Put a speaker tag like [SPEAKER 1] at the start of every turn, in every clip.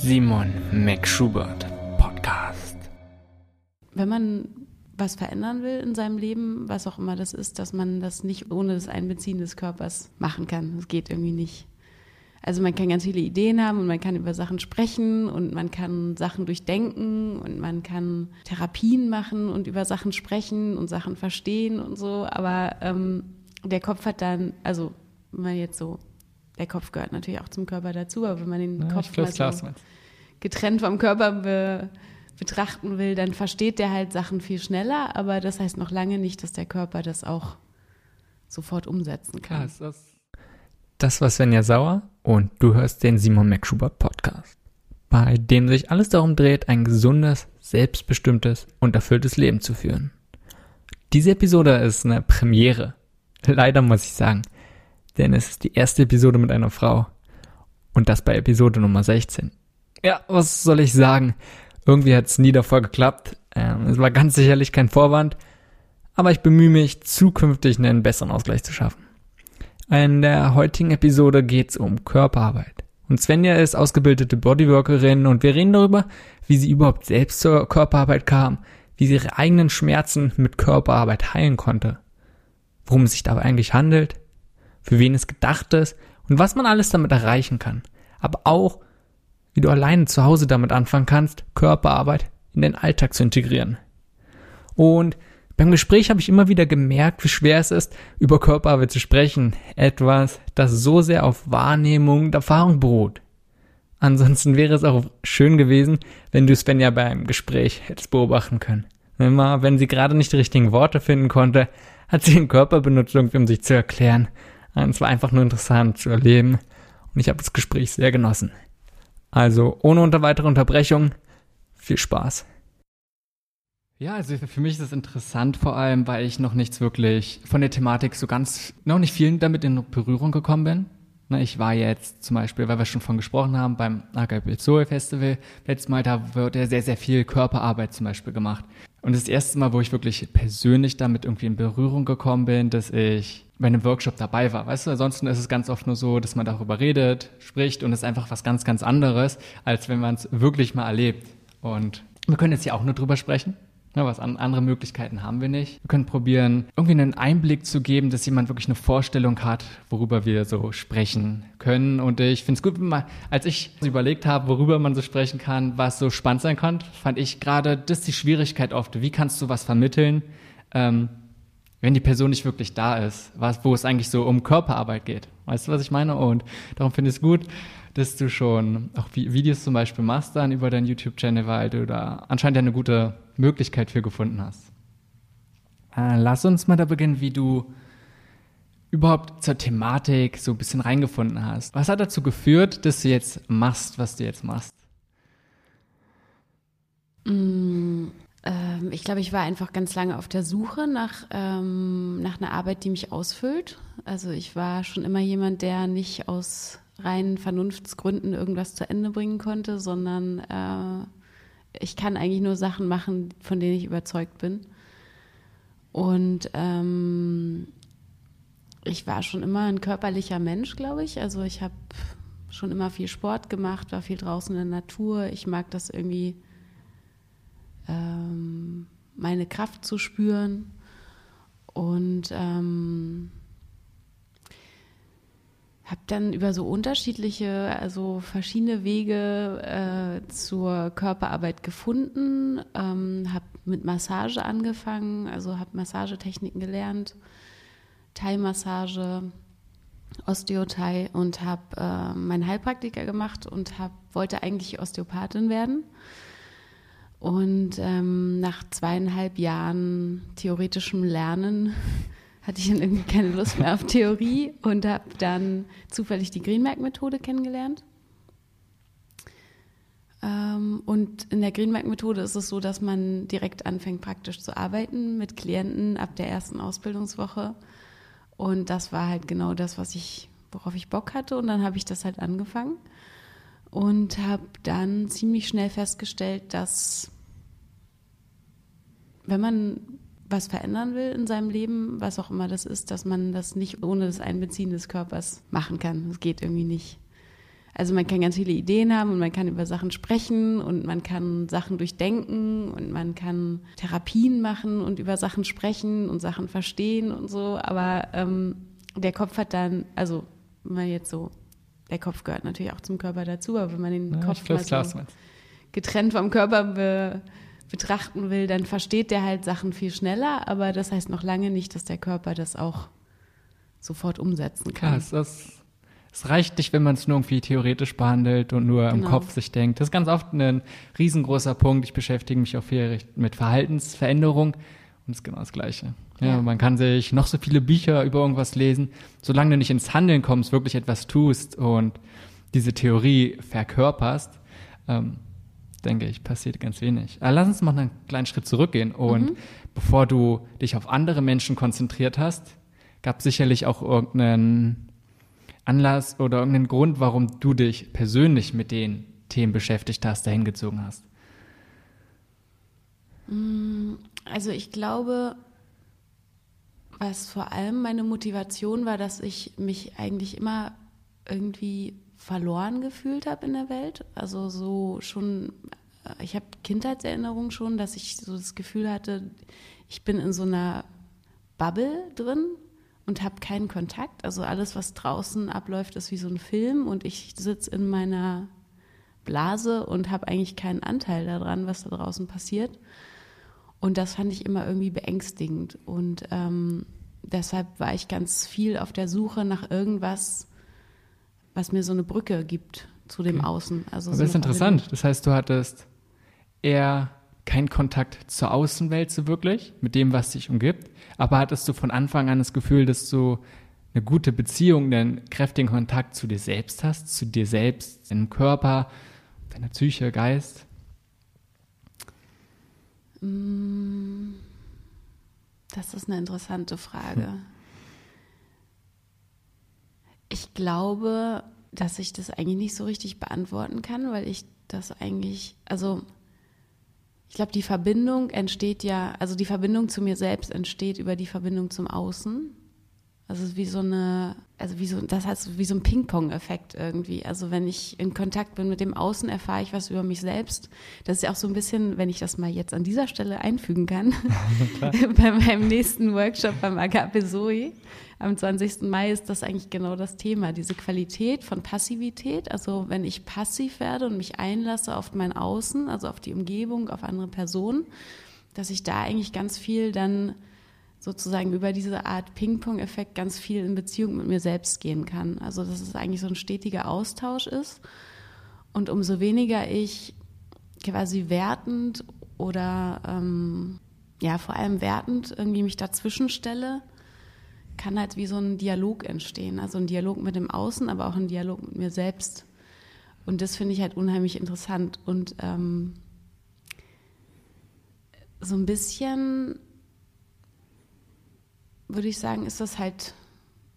[SPEAKER 1] Simon McSchubert Podcast.
[SPEAKER 2] Wenn man was verändern will in seinem Leben, was auch immer das ist, dass man das nicht ohne das Einbeziehen des Körpers machen kann. Das geht irgendwie nicht. Also man kann ganz viele Ideen haben und man kann über Sachen sprechen und man kann Sachen durchdenken und man kann Therapien machen und über Sachen sprechen und Sachen verstehen und so. Aber ähm, der Kopf hat dann, also wenn man jetzt so, der Kopf gehört natürlich auch zum Körper dazu, aber wenn man den
[SPEAKER 1] Ja,
[SPEAKER 2] Kopf
[SPEAKER 1] glaub,
[SPEAKER 2] mal so getrennt vom Körper be betrachten will, dann versteht der halt Sachen viel schneller, aber das heißt noch lange nicht, dass der Körper das auch sofort umsetzen kann.
[SPEAKER 1] ist das. Das war Svenja Sauer und du hörst den Simon McSchubert Podcast, bei dem sich alles darum dreht, ein gesundes, selbstbestimmtes und erfülltes Leben zu führen. Diese Episode ist eine Premiere. Leider muss ich sagen, denn es ist die erste Episode mit einer Frau und das bei Episode Nummer 16. Ja, was soll ich sagen? Irgendwie hat es nie davor geklappt. Ähm, es war ganz sicherlich kein Vorwand, aber ich bemühe mich, zukünftig einen besseren Ausgleich zu schaffen. In der heutigen Episode geht's um Körperarbeit. Und Svenja ist ausgebildete Bodyworkerin und wir reden darüber, wie sie überhaupt selbst zur Körperarbeit kam, wie sie ihre eigenen Schmerzen mit Körperarbeit heilen konnte, worum es sich dabei eigentlich handelt, für wen es gedacht ist und was man alles damit erreichen kann. Aber auch, wie du alleine zu Hause damit anfangen kannst, Körperarbeit in den Alltag zu integrieren. Und beim Gespräch habe ich immer wieder gemerkt, wie schwer es ist, über Körperarbeit zu sprechen. Etwas, das so sehr auf Wahrnehmung und Erfahrung beruht. Ansonsten wäre es auch schön gewesen, wenn du Svenja beim Gespräch hättest beobachten können. Immer, wenn sie gerade nicht die richtigen Worte finden konnte, hat sie den Körper benutzt, um sich zu erklären. Es war einfach nur interessant zu erleben. Und ich habe das Gespräch sehr genossen. Also, ohne unter weitere Unterbrechung, viel Spaß. Ja, also für mich ist es interessant, vor allem, weil ich noch nichts wirklich von der Thematik so ganz, noch nicht vielen damit in Berührung gekommen bin. Ich war jetzt zum Beispiel, weil wir schon von gesprochen haben, beim AKB Soul Festival. Letztes Mal, da wird ja sehr, sehr viel Körperarbeit zum Beispiel gemacht. Und das erste Mal, wo ich wirklich persönlich damit irgendwie in Berührung gekommen bin, dass ich bei einem Workshop dabei war. Weißt du, ansonsten ist es ganz oft nur so, dass man darüber redet, spricht und es ist einfach was ganz, ganz anderes, als wenn man es wirklich mal erlebt. Und wir können jetzt hier auch nur drüber sprechen. Ja, was an, andere Möglichkeiten haben wir nicht. Wir können probieren, irgendwie einen Einblick zu geben, dass jemand wirklich eine Vorstellung hat, worüber wir so sprechen können. Und ich finde es gut, als ich überlegt habe, worüber man so sprechen kann, was so spannend sein kann, fand ich gerade, das die Schwierigkeit oft. Wie kannst du was vermitteln, ähm, wenn die Person nicht wirklich da ist, was, wo es eigentlich so um Körperarbeit geht. Weißt du, was ich meine? Und darum finde ich es gut, dass du schon auch Vi- Videos zum Beispiel machst dann über deinen YouTube-Channel, weil du da anscheinend ja eine gute Möglichkeit für gefunden hast. Äh, lass uns mal da beginnen, wie du überhaupt zur Thematik so ein bisschen reingefunden hast. Was hat dazu geführt, dass du jetzt machst, was du jetzt machst?
[SPEAKER 2] Mm, ähm, ich glaube, ich war einfach ganz lange auf der Suche nach, ähm, nach einer Arbeit, die mich ausfüllt. Also ich war schon immer jemand, der nicht aus reinen Vernunftsgründen irgendwas zu Ende bringen konnte, sondern äh, ich kann eigentlich nur Sachen machen, von denen ich überzeugt bin. Und ähm, ich war schon immer ein körperlicher Mensch, glaube ich. Also ich habe schon immer viel Sport gemacht, war viel draußen in der Natur. Ich mag das irgendwie, ähm, meine Kraft zu spüren. Und ähm, habe dann über so unterschiedliche, also verschiedene Wege äh, zur Körperarbeit gefunden, ähm, habe mit Massage angefangen, also habe Massagetechniken gelernt, Thai-Massage, und habe äh, meinen Heilpraktiker gemacht und hab, wollte eigentlich Osteopathin werden. Und ähm, nach zweieinhalb Jahren theoretischem Lernen hatte ich dann irgendwie keine Lust mehr auf Theorie und habe dann zufällig die Greenmark-Methode kennengelernt. Ähm, und in der Greenmark-Methode ist es so, dass man direkt anfängt, praktisch zu arbeiten mit Klienten ab der ersten Ausbildungswoche. Und das war halt genau das, was ich, worauf ich Bock hatte. Und dann habe ich das halt angefangen und habe dann ziemlich schnell festgestellt, dass wenn man was verändern will in seinem Leben, was auch immer das ist, dass man das nicht ohne das Einbeziehen des Körpers machen kann. Das geht irgendwie nicht. Also man kann ganz viele Ideen haben und man kann über Sachen sprechen und man kann Sachen durchdenken und man kann Therapien machen und über Sachen sprechen und Sachen verstehen und so. Aber ähm, der Kopf hat dann, also wenn man jetzt so, der Kopf gehört natürlich auch zum Körper dazu, aber wenn man den ja, Kopf mal so getrennt vom Körper be, betrachten will, dann versteht der halt Sachen viel schneller, aber das heißt noch lange nicht, dass der Körper das auch sofort umsetzen kann.
[SPEAKER 1] Krass, das es reicht nicht, wenn man es nur irgendwie theoretisch behandelt und nur genau. im Kopf sich denkt. Das ist ganz oft ein riesengroßer Punkt. Ich beschäftige mich auch viel mit Verhaltensveränderung und es ist genau das Gleiche. Ja, ja, man kann sich noch so viele Bücher über irgendwas lesen. Solange du nicht ins Handeln kommst, wirklich etwas tust und diese Theorie verkörperst, ähm, denke ich, passiert ganz wenig. Aber lass uns mal einen kleinen Schritt zurückgehen. Und mhm. bevor du dich auf andere Menschen konzentriert hast, gab es sicherlich auch irgendeinen Anlass oder irgendeinen Grund, warum du dich persönlich mit den Themen beschäftigt hast, dahin gezogen hast?
[SPEAKER 2] Mm, also ich glaube, was vor allem meine Motivation war, dass ich mich eigentlich immer irgendwie verloren gefühlt habe in der Welt. Also so schon, ich habe Kindheitserinnerungen schon, dass ich so das Gefühl hatte, ich bin in so einer Bubble drin und habe keinen Kontakt. Also alles, was draußen abläuft, ist wie so ein Film und ich sitze in meiner Blase und habe eigentlich keinen Anteil daran, was da draußen passiert. Und das fand ich immer irgendwie beängstigend. Und ähm, deshalb war ich ganz viel auf der Suche nach irgendwas, was mir so eine Brücke gibt zu dem okay. Außen.
[SPEAKER 1] Also so das ist interessant. Das heißt, du hattest eher keinen Kontakt zur Außenwelt so wirklich, mit dem, was dich umgibt. Aber hattest du von Anfang an das Gefühl, dass du eine gute Beziehung, einen kräftigen Kontakt zu dir selbst hast, zu dir selbst, deinem Körper, deiner Psyche, Geist?
[SPEAKER 2] Mm, das ist eine interessante Frage. Hm. Ich glaube, dass ich das eigentlich nicht so richtig beantworten kann, weil ich das eigentlich, also ich glaube, die Verbindung entsteht ja, also die Verbindung zu mir selbst entsteht über die Verbindung zum Außen. Also wie so eine, also wie so, das heißt wie so ein Ping-Pong-Effekt irgendwie. Also wenn ich in Kontakt bin mit dem Außen, erfahre ich was über mich selbst. Das ist ja auch so ein bisschen, wenn ich das mal jetzt an dieser Stelle einfügen kann, bei meinem nächsten Workshop beim Agape Zoe am 20. Mai ist das eigentlich genau das Thema, diese Qualität von Passivität. Also wenn ich passiv werde und mich einlasse auf mein Außen, also auf die Umgebung, auf andere Personen, dass ich da eigentlich ganz viel dann sozusagen über diese Art Ping-Pong-Effekt ganz viel in Beziehung mit mir selbst gehen kann. Also dass es eigentlich so ein stetiger Austausch ist. Und umso weniger ich quasi wertend oder ähm, ja vor allem wertend irgendwie mich dazwischen stelle, kann halt wie so ein Dialog entstehen. Also ein Dialog mit dem Außen, aber auch ein Dialog mit mir selbst. Und das finde ich halt unheimlich interessant. Und ähm, so ein bisschen würde ich sagen, ist das halt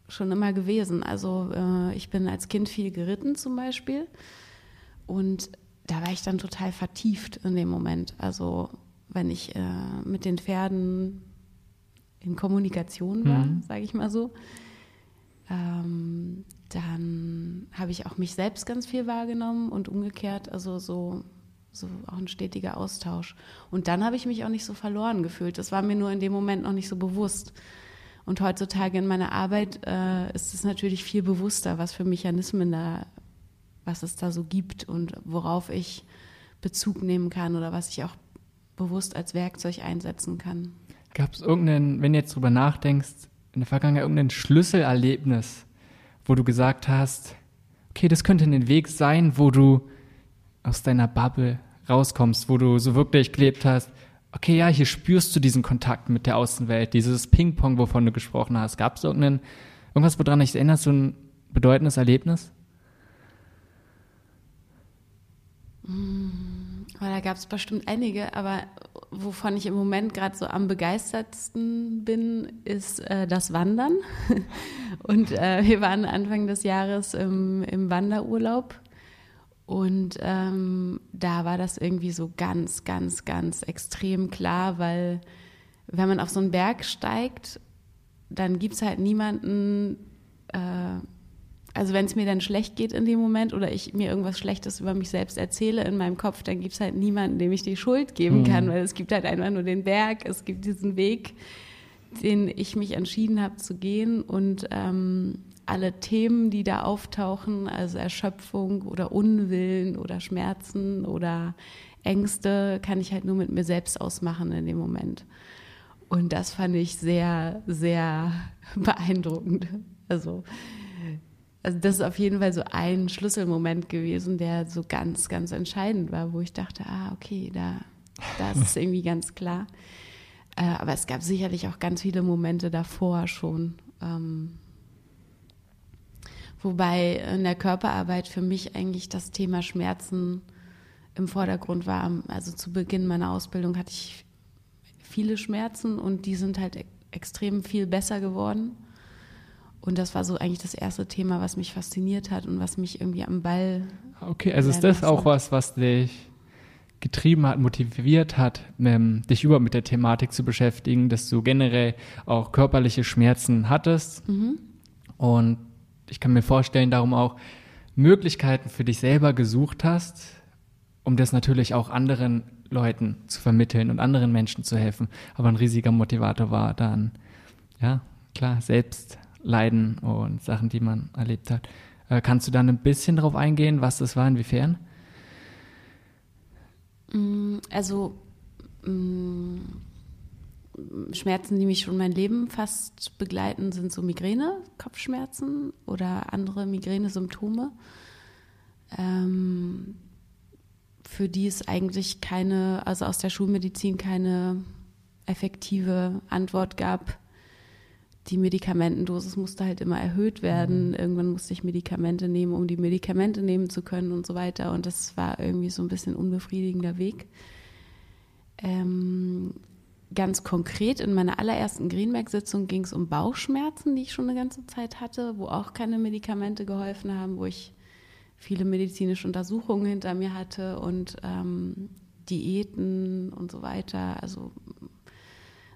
[SPEAKER 2] schon immer gewesen. Also äh, ich bin als Kind viel geritten zum Beispiel. Und da war ich dann total vertieft in dem Moment. Also wenn ich äh, mit den Pferden in Kommunikation war, mhm. sage ich mal so. Ähm, dann habe ich auch mich selbst ganz viel wahrgenommen und umgekehrt, also so, so auch ein stetiger Austausch. Und dann habe ich mich auch nicht so verloren gefühlt. Das war mir nur in dem Moment noch nicht so bewusst. Und heutzutage in meiner Arbeit äh, ist es natürlich viel bewusster, was für Mechanismen da, was es da so gibt und worauf ich Bezug nehmen kann oder was ich auch bewusst als Werkzeug einsetzen kann.
[SPEAKER 1] Gab es irgendeinen, wenn du jetzt drüber nachdenkst, in der Vergangenheit irgendein Schlüsselerlebnis, wo du gesagt hast, okay, das könnte ein Weg sein, wo du aus deiner Bubble rauskommst, wo du so wirklich gelebt hast, okay, ja, hier spürst du diesen Kontakt mit der Außenwelt, dieses Ping-Pong, wovon du gesprochen hast. Gab es irgendwas, woran dich erinnerst, so ein bedeutendes Erlebnis?
[SPEAKER 2] Mm. Da gab es bestimmt einige, aber wovon ich im Moment gerade so am begeistertsten bin, ist äh, das Wandern. Und äh, wir waren Anfang des Jahres im, im Wanderurlaub. Und ähm, da war das irgendwie so ganz, ganz, ganz extrem klar, weil wenn man auf so einen Berg steigt, dann gibt es halt niemanden, äh, also wenn es mir dann schlecht geht in dem Moment oder ich mir irgendwas Schlechtes über mich selbst erzähle in meinem Kopf, dann gibt es halt niemanden, dem ich die Schuld geben kann, mhm. weil es gibt halt einfach nur den Berg, es gibt diesen Weg, den ich mich entschieden habe zu gehen und ähm, alle Themen, die da auftauchen, also Erschöpfung oder Unwillen oder Schmerzen oder Ängste, kann ich halt nur mit mir selbst ausmachen in dem Moment. Und das fand ich sehr, sehr beeindruckend. Also, also das ist auf jeden Fall so ein Schlüsselmoment gewesen, der so ganz, ganz entscheidend war, wo ich dachte, ah, okay, da, das ist irgendwie ganz klar. Äh, aber es gab sicherlich auch ganz viele Momente davor schon. Ähm, wobei in der Körperarbeit für mich eigentlich das Thema Schmerzen im Vordergrund war. Also zu Beginn meiner Ausbildung hatte ich viele Schmerzen und die sind halt extrem viel besser geworden. Und das war so eigentlich das erste Thema, was mich fasziniert hat und was mich irgendwie am Ball.
[SPEAKER 1] Okay, also ist das auch was, was dich getrieben hat, motiviert hat, ähm, dich überhaupt mit der Thematik zu beschäftigen, dass du generell auch körperliche Schmerzen hattest. Mhm. Und ich kann mir vorstellen, darum auch Möglichkeiten für dich selber gesucht hast, um das natürlich auch anderen Leuten zu vermitteln und anderen Menschen zu helfen. Aber ein riesiger Motivator war dann, ja, klar, selbst leiden und Sachen, die man erlebt hat. Äh, kannst du dann ein bisschen darauf eingehen, was das war, inwiefern?
[SPEAKER 2] Mm, also mm, Schmerzen, die mich schon mein Leben fast begleiten, sind so Migräne, Kopfschmerzen oder andere Migräne-Symptome. Ähm, für die es eigentlich keine, also aus der Schulmedizin keine effektive Antwort gab. Die Medikamentendosis musste halt immer erhöht werden. Mhm. Irgendwann musste ich Medikamente nehmen, um die Medikamente nehmen zu können und so weiter. Und das war irgendwie so ein bisschen unbefriedigender Weg. Ähm, ganz konkret in meiner allerersten Greenberg-Sitzung ging es um Bauchschmerzen, die ich schon eine ganze Zeit hatte, wo auch keine Medikamente geholfen haben, wo ich viele medizinische Untersuchungen hinter mir hatte und ähm, Diäten und so weiter, also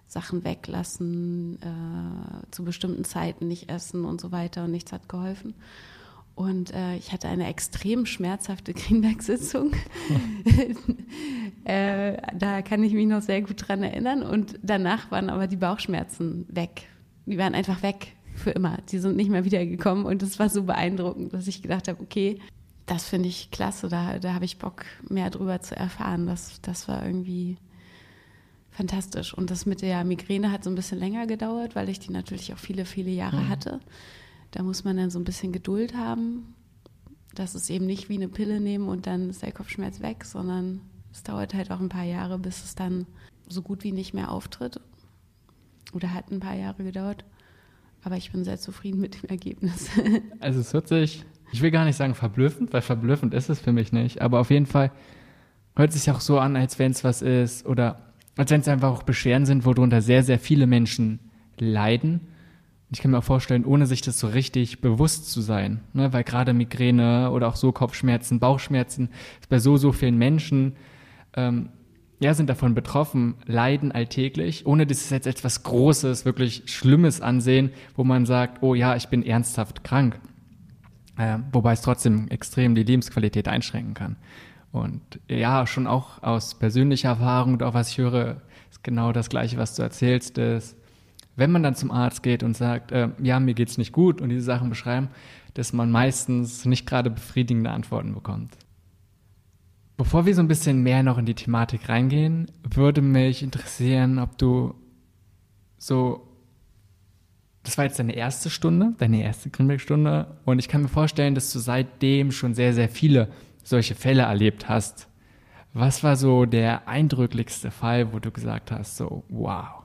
[SPEAKER 2] Sachen weglassen, äh, zu bestimmten Zeiten nicht essen und so weiter und nichts hat geholfen. Und äh, ich hatte eine extrem schmerzhafte Greenberg-Sitzung. äh, da kann ich mich noch sehr gut dran erinnern. Und danach waren aber die Bauchschmerzen weg. Die waren einfach weg für immer. Die sind nicht mehr wiedergekommen und das war so beeindruckend, dass ich gedacht habe, okay, das finde ich klasse, da, da habe ich Bock, mehr drüber zu erfahren. Das, das war irgendwie fantastisch. Und das mit der Migräne hat so ein bisschen länger gedauert, weil ich die natürlich auch viele, viele Jahre mhm. hatte. Da muss man dann so ein bisschen Geduld haben. Das ist eben nicht wie eine Pille nehmen und dann ist der Kopfschmerz weg, sondern es dauert halt auch ein paar Jahre, bis es dann so gut wie nicht mehr auftritt. Oder hat ein paar Jahre gedauert. Aber ich bin sehr zufrieden mit dem Ergebnis.
[SPEAKER 1] Also es hört sich, ich will gar nicht sagen verblüffend, weil verblüffend ist es für mich nicht. Aber auf jeden Fall hört sich auch so an, als wenn es was ist oder als wenn es einfach auch Beschwerden sind, worunter sehr, sehr viele Menschen leiden. Ich kann mir auch vorstellen, ohne sich das so richtig bewusst zu sein, ne? weil gerade Migräne oder auch so Kopfschmerzen, Bauchschmerzen bei so, so vielen Menschen ähm, ja, sind davon betroffen, leiden alltäglich, ohne dass es jetzt etwas Großes, wirklich Schlimmes ansehen, wo man sagt, oh ja, ich bin ernsthaft krank. Äh, wobei es trotzdem extrem die Lebensqualität einschränken kann. Und ja, schon auch aus persönlicher Erfahrung und auch was ich höre, ist genau das Gleiche, was du erzählst, ist, wenn man dann zum Arzt geht und sagt, äh, ja, mir geht's nicht gut und diese Sachen beschreiben, dass man meistens nicht gerade befriedigende Antworten bekommt. Bevor wir so ein bisschen mehr noch in die Thematik reingehen, würde mich interessieren, ob du so, das war jetzt deine erste Stunde, deine erste Grimberg-Stunde, und ich kann mir vorstellen, dass du seitdem schon sehr, sehr viele solche Fälle erlebt hast. Was war so der eindrücklichste Fall, wo du gesagt hast, so, wow?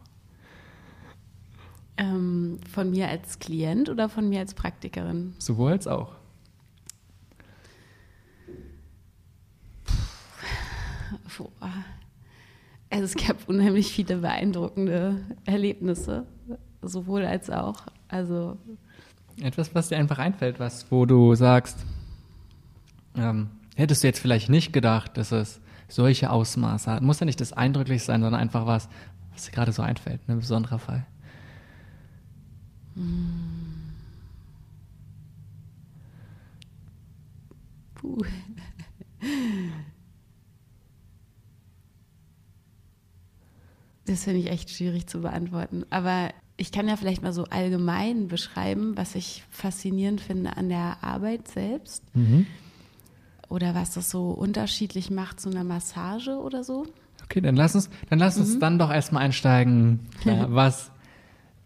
[SPEAKER 2] Ähm, von mir als Klient oder von mir als Praktikerin?
[SPEAKER 1] Sowohl als auch.
[SPEAKER 2] Also es gab unheimlich viele beeindruckende Erlebnisse, sowohl als auch. Also
[SPEAKER 1] etwas, was dir einfach einfällt, was, wo du sagst, ähm, hättest du jetzt vielleicht nicht gedacht, dass es solche Ausmaße hat. Muss ja nicht das eindrücklich sein, sondern einfach was, was dir gerade so einfällt, ein besonderer Fall.
[SPEAKER 2] Puh. Das finde ich echt schwierig zu beantworten. Aber ich kann ja vielleicht mal so allgemein beschreiben, was ich faszinierend finde an der Arbeit selbst. Mhm. Oder was das so unterschiedlich macht zu einer Massage oder so.
[SPEAKER 1] Okay, dann lass uns, dann lass uns mhm. dann doch erstmal einsteigen. Was,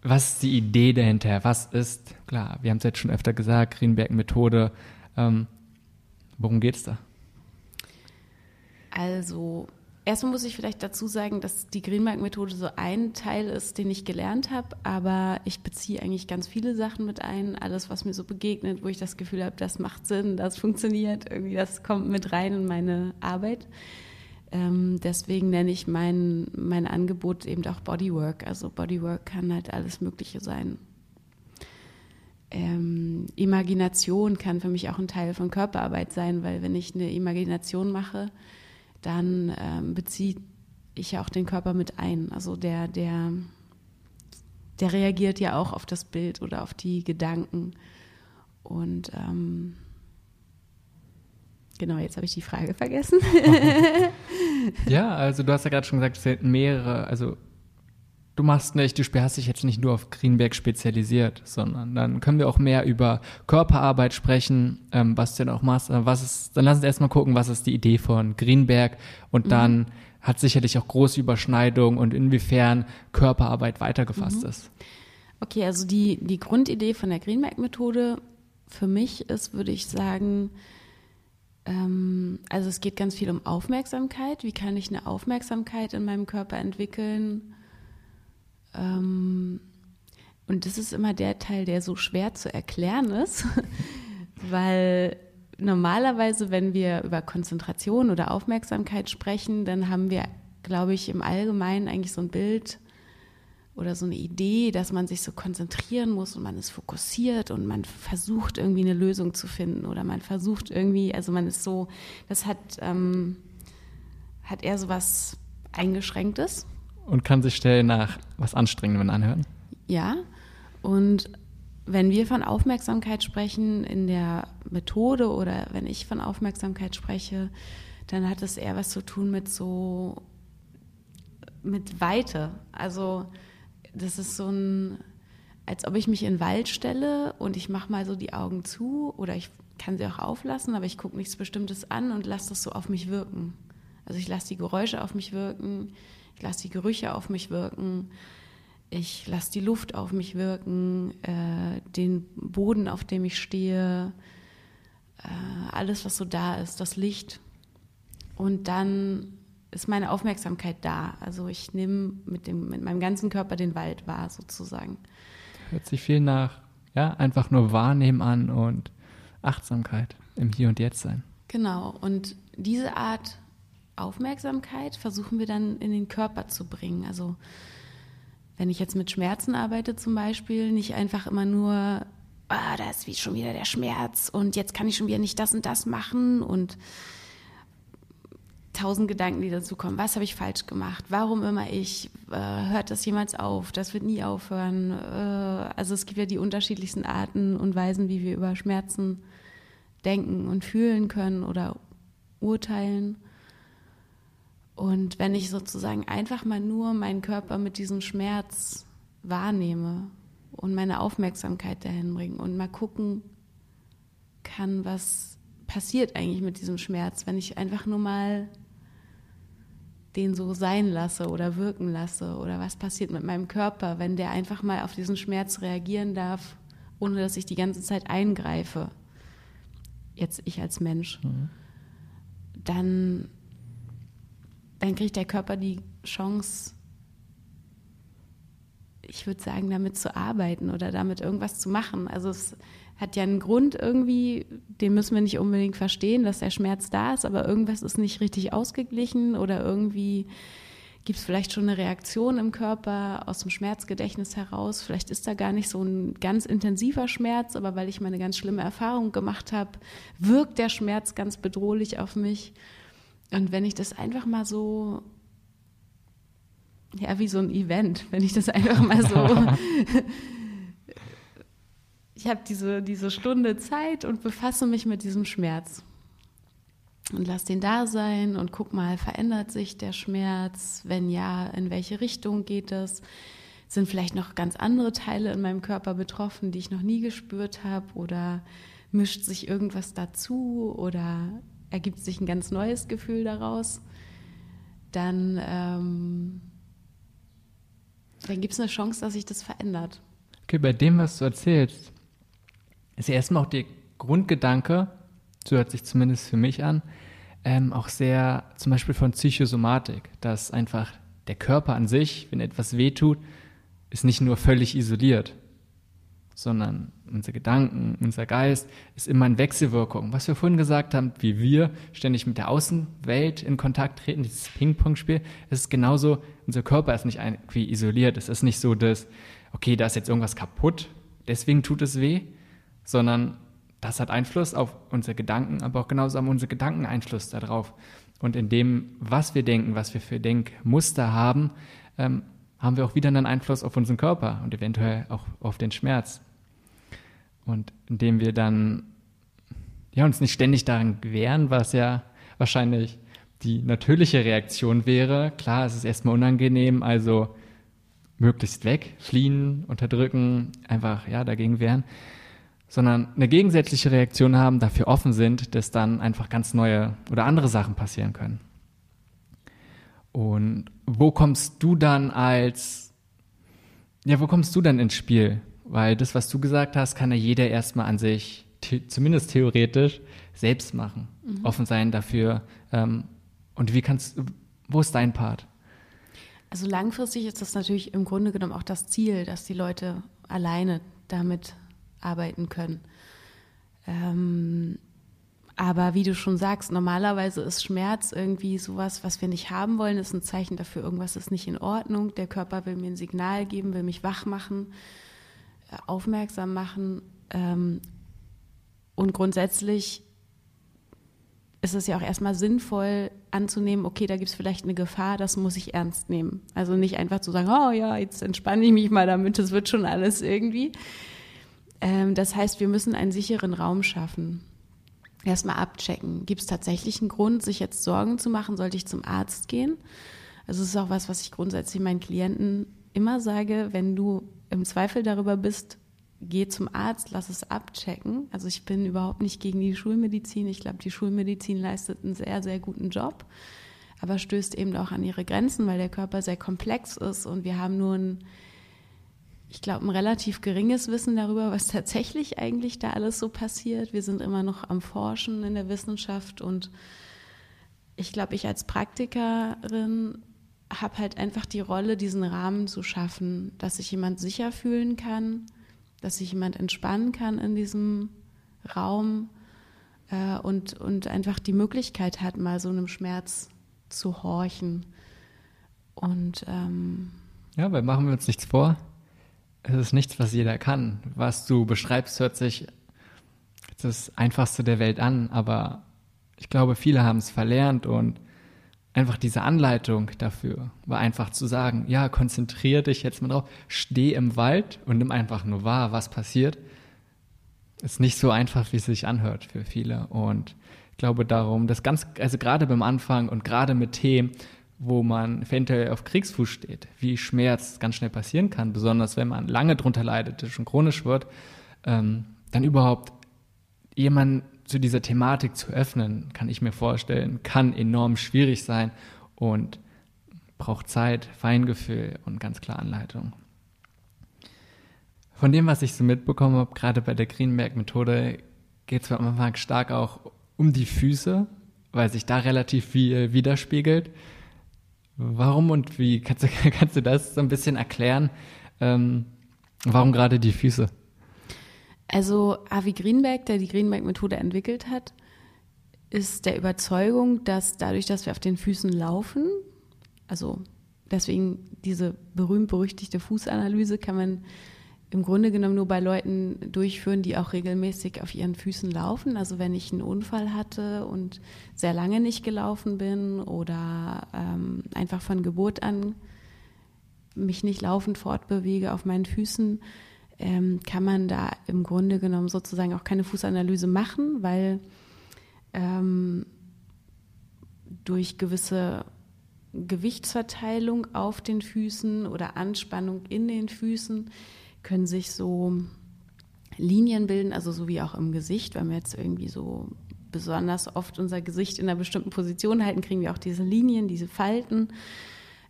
[SPEAKER 1] was ist die Idee dahinter? Was ist, klar, wir haben es jetzt schon öfter gesagt, Greenberg-Methode. Ähm, worum geht es da?
[SPEAKER 2] Also, erstmal muss ich vielleicht dazu sagen, dass die Greenberg-Methode so ein Teil ist, den ich gelernt habe, aber ich beziehe eigentlich ganz viele Sachen mit ein. Alles, was mir so begegnet, wo ich das Gefühl habe, das macht Sinn, das funktioniert, irgendwie, das kommt mit rein in meine Arbeit. Ähm, deswegen nenne ich mein, mein Angebot eben auch Bodywork. Also Bodywork kann halt alles Mögliche sein. Ähm, Imagination kann für mich auch ein Teil von Körperarbeit sein, weil wenn ich eine Imagination mache, dann ähm, beziehe ich ja auch den Körper mit ein. Also der, der, der reagiert ja auch auf das Bild oder auf die Gedanken. Und ähm, Genau, jetzt habe ich die Frage vergessen.
[SPEAKER 1] ja, also du hast ja gerade schon gesagt, es sind mehrere, also du machst nicht, du hast dich jetzt nicht nur auf Greenberg spezialisiert, sondern dann können wir auch mehr über Körperarbeit sprechen, ähm, was du denn auch machst. Was ist, dann lass uns erstmal gucken, was ist die Idee von Greenberg und mhm. dann hat sicherlich auch große Überschneidungen und inwiefern Körperarbeit weitergefasst mhm. ist.
[SPEAKER 2] Okay, also die, die Grundidee von der Greenberg-Methode für mich ist, würde ich sagen, also es geht ganz viel um Aufmerksamkeit. Wie kann ich eine Aufmerksamkeit in meinem Körper entwickeln? Ähm, und das ist immer der Teil, der so schwer zu erklären ist, weil normalerweise, wenn wir über Konzentration oder Aufmerksamkeit sprechen, dann haben wir, glaube ich, im Allgemeinen eigentlich so ein Bild oder so eine Idee, dass man sich so konzentrieren muss und man ist fokussiert und man versucht irgendwie eine Lösung zu finden oder man versucht irgendwie, also man ist so, das hat, ähm, hat eher so was Eingeschränktes.
[SPEAKER 1] Und kann sich schnell nach was Anstrengendem anhören.
[SPEAKER 2] Ja, und wenn wir von Aufmerksamkeit sprechen in der Methode oder wenn ich von Aufmerksamkeit spreche, dann hat es eher was zu tun mit so, mit Weite. Also das ist so ein, als ob ich mich in den Wald stelle und ich mache mal so die Augen zu oder ich kann sie auch auflassen, aber ich gucke nichts Bestimmtes an und lasse das so auf mich wirken. Also ich lasse die Geräusche auf mich wirken, ich lasse die Gerüche auf mich wirken, ich lasse die Luft auf mich wirken, äh, den Boden, auf dem ich stehe, äh, alles, was so da ist, das Licht. Und dann ist meine Aufmerksamkeit da. Also ich nehme mit, mit meinem ganzen Körper den Wald wahr, sozusagen.
[SPEAKER 1] Hört sich viel nach, ja, einfach nur Wahrnehmen an und Achtsamkeit im Hier und Jetzt sein.
[SPEAKER 2] Genau. Und diese Art Aufmerksamkeit versuchen wir dann in den Körper zu bringen. Also wenn ich jetzt mit Schmerzen arbeite zum Beispiel, nicht einfach immer nur, ah, da ist wie schon wieder der Schmerz und jetzt kann ich schon wieder nicht das und das machen und tausend Gedanken, die dazu kommen. Was habe ich falsch gemacht? Warum immer ich? Äh, hört das jemals auf? Das wird nie aufhören. Äh, also es gibt ja die unterschiedlichsten Arten und Weisen, wie wir über Schmerzen denken und fühlen können oder urteilen. Und wenn ich sozusagen einfach mal nur meinen Körper mit diesem Schmerz wahrnehme und meine Aufmerksamkeit dahin bringe und mal gucken kann, was passiert eigentlich mit diesem Schmerz, wenn ich einfach nur mal den so sein lasse oder wirken lasse oder was passiert mit meinem Körper, wenn der einfach mal auf diesen Schmerz reagieren darf, ohne dass ich die ganze Zeit eingreife. Jetzt ich als Mensch. Mhm. Dann, dann kriegt der Körper die Chance, ich würde sagen, damit zu arbeiten oder damit irgendwas zu machen. Also es hat ja einen Grund irgendwie, den müssen wir nicht unbedingt verstehen, dass der Schmerz da ist, aber irgendwas ist nicht richtig ausgeglichen oder irgendwie gibt es vielleicht schon eine Reaktion im Körper aus dem Schmerzgedächtnis heraus. Vielleicht ist da gar nicht so ein ganz intensiver Schmerz, aber weil ich mal eine ganz schlimme Erfahrung gemacht habe, wirkt der Schmerz ganz bedrohlich auf mich. Und wenn ich das einfach mal so ja, wie so ein Event, wenn ich das einfach mal so ich habe diese, diese Stunde Zeit und befasse mich mit diesem Schmerz. und lass den da sein und guck mal, verändert sich der Schmerz? Wenn ja, in welche Richtung geht es? Sind vielleicht noch ganz andere Teile in meinem Körper betroffen, die ich noch nie gespürt habe? Oder mischt sich irgendwas dazu? Oder ergibt sich ein ganz neues Gefühl daraus? Dann, ähm, dann gibt es eine Chance, dass sich das verändert.
[SPEAKER 1] Okay, bei dem, was du erzählst, ist erstmal auch der Grundgedanke, so hört sich zumindest für mich an, ähm, auch sehr zum Beispiel von Psychosomatik, dass einfach der Körper an sich, wenn etwas wehtut, ist nicht nur völlig isoliert, sondern unsere Gedanken, unser Geist ist immer in Wechselwirkung. Was wir vorhin gesagt haben, wie wir ständig mit der Außenwelt in Kontakt treten, dieses Ping-Pong-Spiel, ist genauso, unser Körper ist nicht irgendwie isoliert. Es ist nicht so, dass, okay, da ist jetzt irgendwas kaputt, deswegen tut es weh, sondern das hat Einfluss auf unsere Gedanken, aber auch genauso haben unsere Gedanken Einfluss darauf. Und in dem, was wir denken, was wir für Denkmuster haben, ähm, haben wir auch wieder einen Einfluss auf unseren Körper und eventuell auch auf den Schmerz. Und indem wir dann ja, uns nicht ständig daran wehren, was ja wahrscheinlich die natürliche Reaktion wäre. Klar, es ist erstmal unangenehm, also möglichst weg, fliehen, unterdrücken, einfach ja dagegen wehren sondern eine gegensätzliche Reaktion haben, dafür offen sind, dass dann einfach ganz neue oder andere Sachen passieren können. Und wo kommst du dann als, ja, wo kommst du dann ins Spiel? Weil das, was du gesagt hast, kann ja jeder erstmal an sich, zumindest theoretisch, selbst machen. Mhm. Offen sein dafür. Ähm, und wie kannst, wo ist dein Part?
[SPEAKER 2] Also langfristig ist das natürlich im Grunde genommen auch das Ziel, dass die Leute alleine damit arbeiten können. Ähm, aber wie du schon sagst, normalerweise ist Schmerz irgendwie sowas, was wir nicht haben wollen, ist ein Zeichen dafür, irgendwas ist nicht in Ordnung. Der Körper will mir ein Signal geben, will mich wach machen, äh, aufmerksam machen. Ähm, und grundsätzlich ist es ja auch erstmal sinnvoll anzunehmen, okay, da gibt es vielleicht eine Gefahr, das muss ich ernst nehmen. Also nicht einfach zu sagen, oh ja, jetzt entspanne ich mich mal damit, das wird schon alles irgendwie, das heißt, wir müssen einen sicheren Raum schaffen. Erstmal abchecken. Gibt es tatsächlich einen Grund, sich jetzt Sorgen zu machen? Sollte ich zum Arzt gehen? Also es ist auch was, was ich grundsätzlich meinen Klienten immer sage, wenn du im Zweifel darüber bist, geh zum Arzt, lass es abchecken. Also ich bin überhaupt nicht gegen die Schulmedizin. Ich glaube, die Schulmedizin leistet einen sehr, sehr guten Job, aber stößt eben auch an ihre Grenzen, weil der Körper sehr komplex ist und wir haben nur ein ich glaube, ein relativ geringes Wissen darüber, was tatsächlich eigentlich da alles so passiert. Wir sind immer noch am Forschen in der Wissenschaft und ich glaube, ich als Praktikerin habe halt einfach die Rolle, diesen Rahmen zu schaffen, dass sich jemand sicher fühlen kann, dass sich jemand entspannen kann in diesem Raum äh, und, und einfach die Möglichkeit hat, mal so einem Schmerz zu horchen. Und ähm,
[SPEAKER 1] ja, weil machen wir uns nichts vor es ist nichts, was jeder kann. Was du beschreibst, hört sich das Einfachste der Welt an, aber ich glaube, viele haben es verlernt und einfach diese Anleitung dafür war einfach zu sagen, ja, konzentriere dich jetzt mal drauf, steh im Wald und nimm einfach nur wahr, was passiert. Ist nicht so einfach, wie es sich anhört für viele und ich glaube darum, dass ganz, also gerade beim Anfang und gerade mit Themen, wo man eventuell auf Kriegsfuß steht, wie Schmerz ganz schnell passieren kann, besonders wenn man lange drunter leidet, schon chronisch wird, ähm, dann überhaupt jemanden zu dieser Thematik zu öffnen, kann ich mir vorstellen, kann enorm schwierig sein und braucht Zeit, Feingefühl und ganz klar Anleitung. Von dem, was ich so mitbekommen habe, gerade bei der Greenberg-Methode, geht es am Anfang stark auch um die Füße, weil sich da relativ viel widerspiegelt. Warum und wie? Kannst du, kannst du das so ein bisschen erklären? Ähm, warum gerade die Füße?
[SPEAKER 2] Also Avi Greenberg, der die Greenberg-Methode entwickelt hat, ist der Überzeugung, dass dadurch, dass wir auf den Füßen laufen, also deswegen diese berühmt-berüchtigte Fußanalyse, kann man im Grunde genommen nur bei Leuten durchführen, die auch regelmäßig auf ihren Füßen laufen. Also wenn ich einen Unfall hatte und sehr lange nicht gelaufen bin oder ähm, einfach von Geburt an mich nicht laufend fortbewege auf meinen Füßen, ähm, kann man da im Grunde genommen sozusagen auch keine Fußanalyse machen, weil ähm, durch gewisse Gewichtsverteilung auf den Füßen oder Anspannung in den Füßen können sich so Linien bilden, also so wie auch im Gesicht, wenn wir jetzt irgendwie so besonders oft unser Gesicht in einer bestimmten Position halten, kriegen wir auch diese Linien, diese Falten.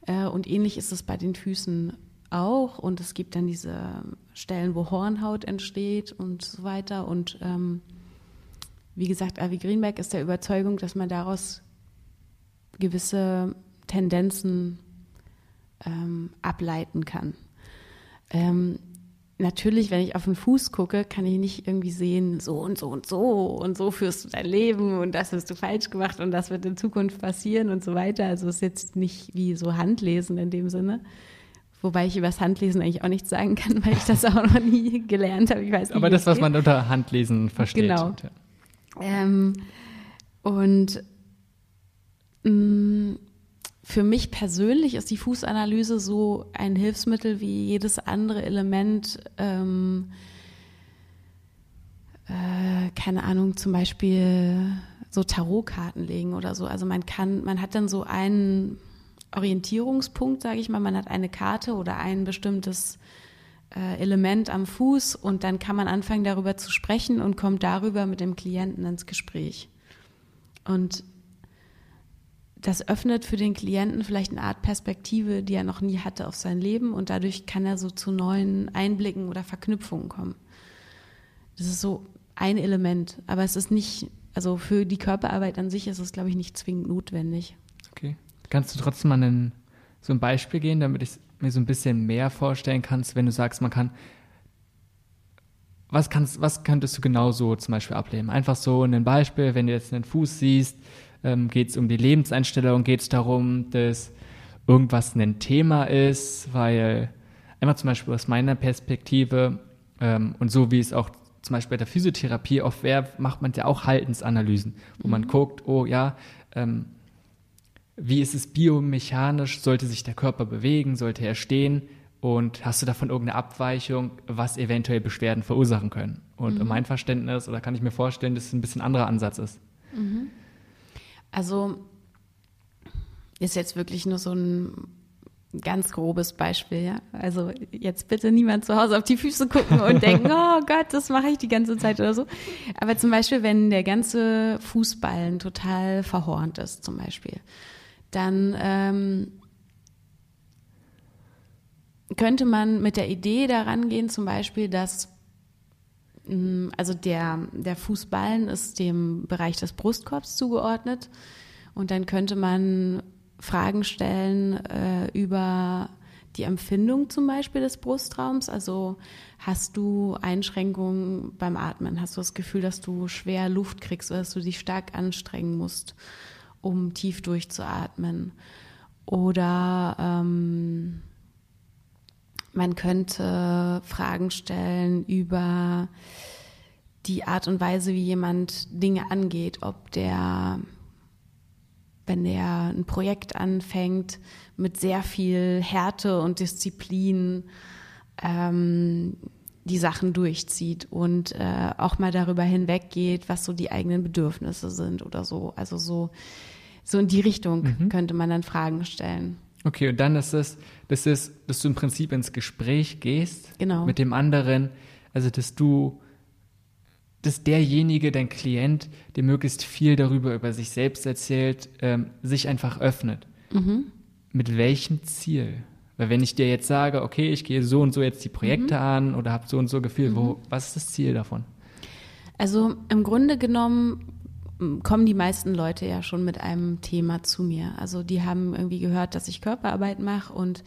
[SPEAKER 2] Äh, und ähnlich ist es bei den Füßen auch. Und es gibt dann diese Stellen, wo Hornhaut entsteht und so weiter. Und ähm, wie gesagt, Avi Greenberg ist der Überzeugung, dass man daraus gewisse Tendenzen ähm, ableiten kann. Ähm, natürlich, wenn ich auf den Fuß gucke, kann ich nicht irgendwie sehen, so und so und so und so führst du dein Leben und das hast du falsch gemacht und das wird in Zukunft passieren und so weiter. Also es ist jetzt nicht wie so Handlesen in dem Sinne. Wobei ich über das Handlesen eigentlich auch nichts sagen kann, weil ich das auch noch nie gelernt habe. Ich weiß nicht,
[SPEAKER 1] Aber das, was man unter Handlesen versteht.
[SPEAKER 2] Genau. Ähm, und mh, mm, für mich persönlich ist die Fußanalyse so ein Hilfsmittel wie jedes andere Element. Ähm, äh, keine Ahnung, zum Beispiel so Tarotkarten legen oder so. Also man kann, man hat dann so einen Orientierungspunkt, sage ich mal. Man hat eine Karte oder ein bestimmtes äh, Element am Fuß und dann kann man anfangen, darüber zu sprechen und kommt darüber mit dem Klienten ins Gespräch. Und das öffnet für den Klienten vielleicht eine Art Perspektive, die er noch nie hatte auf sein Leben und dadurch kann er so zu neuen Einblicken oder Verknüpfungen kommen. Das ist so ein Element, aber es ist nicht, also für die Körperarbeit an sich ist es, glaube ich, nicht zwingend notwendig.
[SPEAKER 1] Okay. Kannst du trotzdem mal einen, so ein Beispiel gehen, damit ich mir so ein bisschen mehr vorstellen kann, wenn du sagst, man kann was, kannst, was könntest du genau so zum Beispiel ablehnen? Einfach so ein Beispiel, wenn du jetzt einen Fuß siehst, ähm, geht es um die Lebenseinstellung, geht es darum, dass irgendwas ein Thema ist, weil einmal zum Beispiel aus meiner Perspektive ähm, und so wie es auch zum Beispiel bei der Physiotherapie oft wäre, macht man ja auch Haltensanalysen, wo mhm. man guckt, oh ja, ähm, wie ist es biomechanisch, sollte sich der Körper bewegen, sollte er stehen und hast du davon irgendeine Abweichung, was eventuell Beschwerden verursachen können? Und mhm. mein Verständnis, oder kann ich mir vorstellen, dass es ein bisschen anderer Ansatz ist. Mhm.
[SPEAKER 2] Also ist jetzt wirklich nur so ein ganz grobes Beispiel, ja. Also jetzt bitte niemand zu Hause auf die Füße gucken und denken, oh Gott, das mache ich die ganze Zeit oder so. Aber zum Beispiel, wenn der ganze Fußballen total verhornt ist, zum Beispiel, dann ähm, könnte man mit der Idee daran gehen, zum Beispiel, dass also der, der Fußballen ist dem Bereich des Brustkorbs zugeordnet. Und dann könnte man Fragen stellen äh, über die Empfindung zum Beispiel des Brustraums. Also hast du Einschränkungen beim Atmen? Hast du das Gefühl, dass du schwer Luft kriegst oder dass du dich stark anstrengen musst, um tief durchzuatmen? Oder ähm, man könnte Fragen stellen über die Art und Weise, wie jemand Dinge angeht, ob der, wenn der ein Projekt anfängt, mit sehr viel Härte und Disziplin ähm, die Sachen durchzieht und äh, auch mal darüber hinweggeht, was so die eigenen Bedürfnisse sind oder so. Also so, so in die Richtung mhm. könnte man dann Fragen stellen.
[SPEAKER 1] Okay, und dann ist es, das ist, dass du im Prinzip ins Gespräch gehst
[SPEAKER 2] genau.
[SPEAKER 1] mit dem anderen, also dass du, dass derjenige, dein Klient, der möglichst viel darüber über sich selbst erzählt, ähm, sich einfach öffnet. Mhm. Mit welchem Ziel? Weil wenn ich dir jetzt sage, okay, ich gehe so und so jetzt die Projekte mhm. an oder habe so und so Gefühl, wo, mhm. was ist das Ziel davon?
[SPEAKER 2] Also im Grunde genommen kommen die meisten Leute ja schon mit einem Thema zu mir. Also die haben irgendwie gehört, dass ich Körperarbeit mache und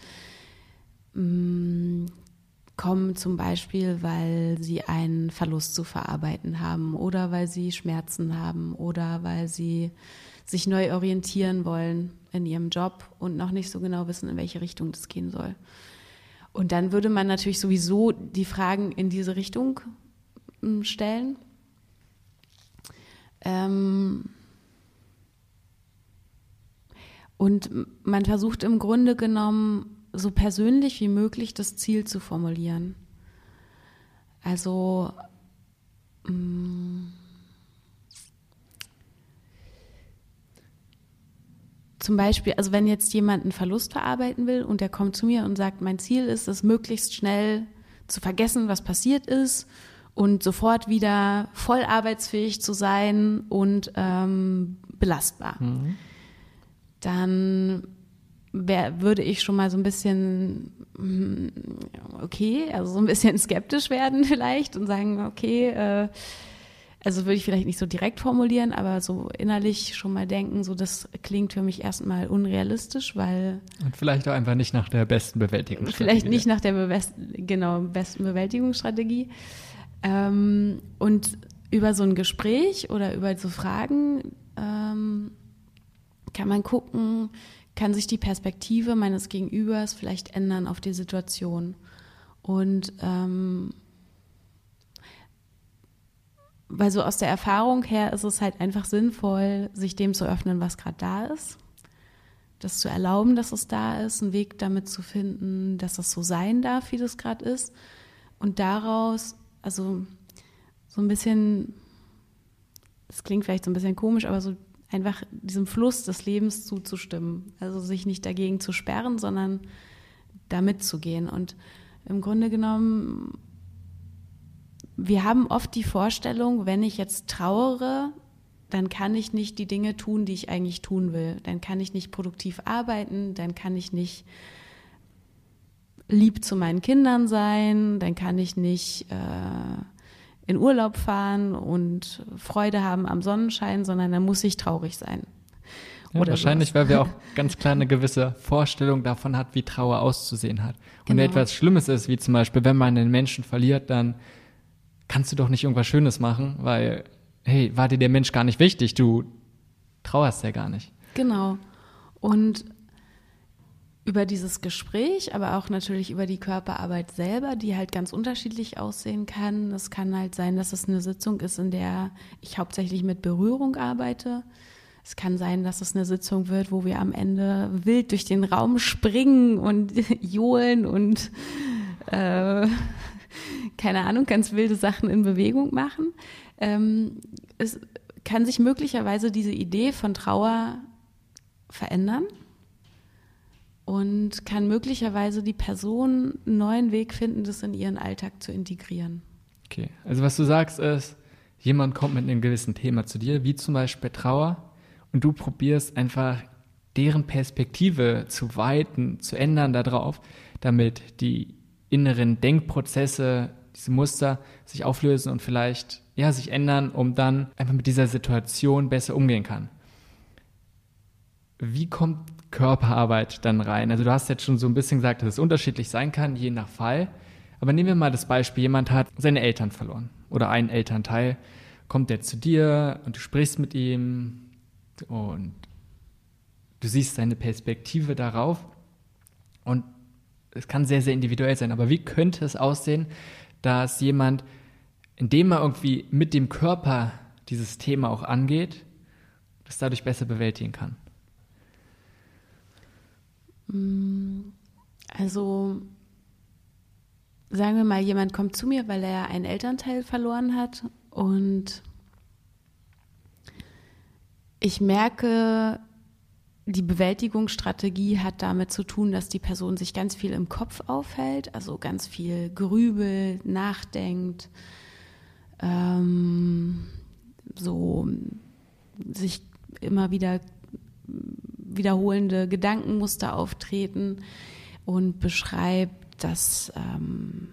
[SPEAKER 2] mh, mm, kommen zum Beispiel, weil sie einen Verlust zu verarbeiten haben oder weil sie Schmerzen haben oder weil sie sich neu orientieren wollen in ihrem Job und noch nicht so genau wissen, in welche Richtung das gehen soll. Und dann würde man natürlich sowieso die Fragen in diese Richtung stellen ähm und man versucht im Grunde genommen so persönlich wie möglich das Ziel zu formulieren. Also mm, zum Beispiel, also wenn jetzt jemand einen Verlust verarbeiten will und der kommt zu mir und sagt, mein Ziel ist es, möglichst schnell zu vergessen, was passiert ist und sofort wieder voll arbeitsfähig zu sein und ähm, belastbar. Mhm. Dann wär, würde ich schon mal so ein bisschen, mm, okay, also so ein bisschen skeptisch werden vielleicht und sagen, okay, äh, also würde ich vielleicht nicht so direkt formulieren, aber so innerlich schon mal denken, so das klingt für mich erstmal unrealistisch, weil.
[SPEAKER 1] Und vielleicht auch einfach nicht nach der besten Bewältigungsstrategie.
[SPEAKER 2] Vielleicht nicht nach der Be genau, besten Bewältigungsstrategie. Ähm, und über so ein Gespräch oder über so Fragen ähm, kann man gucken, kann sich die Perspektive meines Gegenübers vielleicht ändern auf die Situation. Und ähm, weil so aus der Erfahrung her ist es halt einfach sinnvoll, sich dem zu öffnen, was gerade da ist. Das zu erlauben, dass es da ist, einen Weg damit zu finden, dass es so sein darf, wie das gerade ist. Und daraus also so ein bisschen, das klingt vielleicht so ein bisschen komisch, aber so einfach diesem Fluss des Lebens zuzustimmen. Also sich nicht dagegen zu sperren, sondern da mitzugehen. Und im Grunde genommen, wir haben oft die Vorstellung, wenn ich jetzt trauere, dann kann ich nicht die Dinge tun, die ich eigentlich tun will. Dann kann ich nicht produktiv arbeiten, dann kann ich nicht lieb zu meinen Kindern sein, dann kann ich nicht äh, in Urlaub fahren und Freude haben am Sonnenschein, sondern dann muss ich traurig sein.
[SPEAKER 1] Ja, wahrscheinlich, sowas. weil wir auch ganz klar eine gewisse Vorstellung davon hat, wie Trauer auszusehen hat. Und genau. etwas Schlimmes ist, wie zum Beispiel, wenn man einen Menschen verliert, dann kannst du doch nicht irgendwas Schönes machen, weil, hey, war dir der Mensch gar nicht wichtig, du trauerst ja gar nicht.
[SPEAKER 2] Genau. Und über dieses Gespräch, aber auch natürlich über die Körperarbeit selber, die halt ganz unterschiedlich aussehen kann. Es kann halt sein, dass es eine Sitzung ist, in der ich hauptsächlich mit Berührung arbeite. Es kann sein, dass es eine Sitzung wird, wo wir am Ende wild durch den Raum springen und johlen und äh, keine Ahnung, ganz wilde Sachen in Bewegung machen. Ähm, es kann sich möglicherweise diese Idee von Trauer verändern und kann möglicherweise die Person einen neuen Weg finden, das in ihren Alltag zu integrieren.
[SPEAKER 1] Okay, also was du sagst ist, jemand kommt mit einem gewissen Thema zu dir, wie zum Beispiel Trauer, und du probierst einfach deren Perspektive zu weiten, zu ändern darauf, damit die inneren Denkprozesse, diese Muster sich auflösen und vielleicht ja sich ändern, um dann einfach mit dieser Situation besser umgehen kann. Wie kommt Körperarbeit dann rein? Also du hast jetzt schon so ein bisschen gesagt, dass es unterschiedlich sein kann, je nach Fall. Aber nehmen wir mal das Beispiel, jemand hat seine Eltern verloren oder einen Elternteil, kommt der zu dir und du sprichst mit ihm und du siehst seine Perspektive darauf und es kann sehr, sehr individuell sein. Aber wie könnte es aussehen, dass jemand, indem er irgendwie mit dem Körper dieses Thema auch angeht, das dadurch besser bewältigen kann?
[SPEAKER 2] Mm, also sagen wir mal, jemand kommt zu mir, weil er einen Elternteil verloren hat und ich merke, die Bewältigungsstrategie hat damit zu tun, dass die Person sich ganz viel im Kopf aufhält, also ganz viel grübelt, nachdenkt, ähm, so sich immer wieder wiederholende Gedankenmuster auftreten und beschreibt, dass, ähm,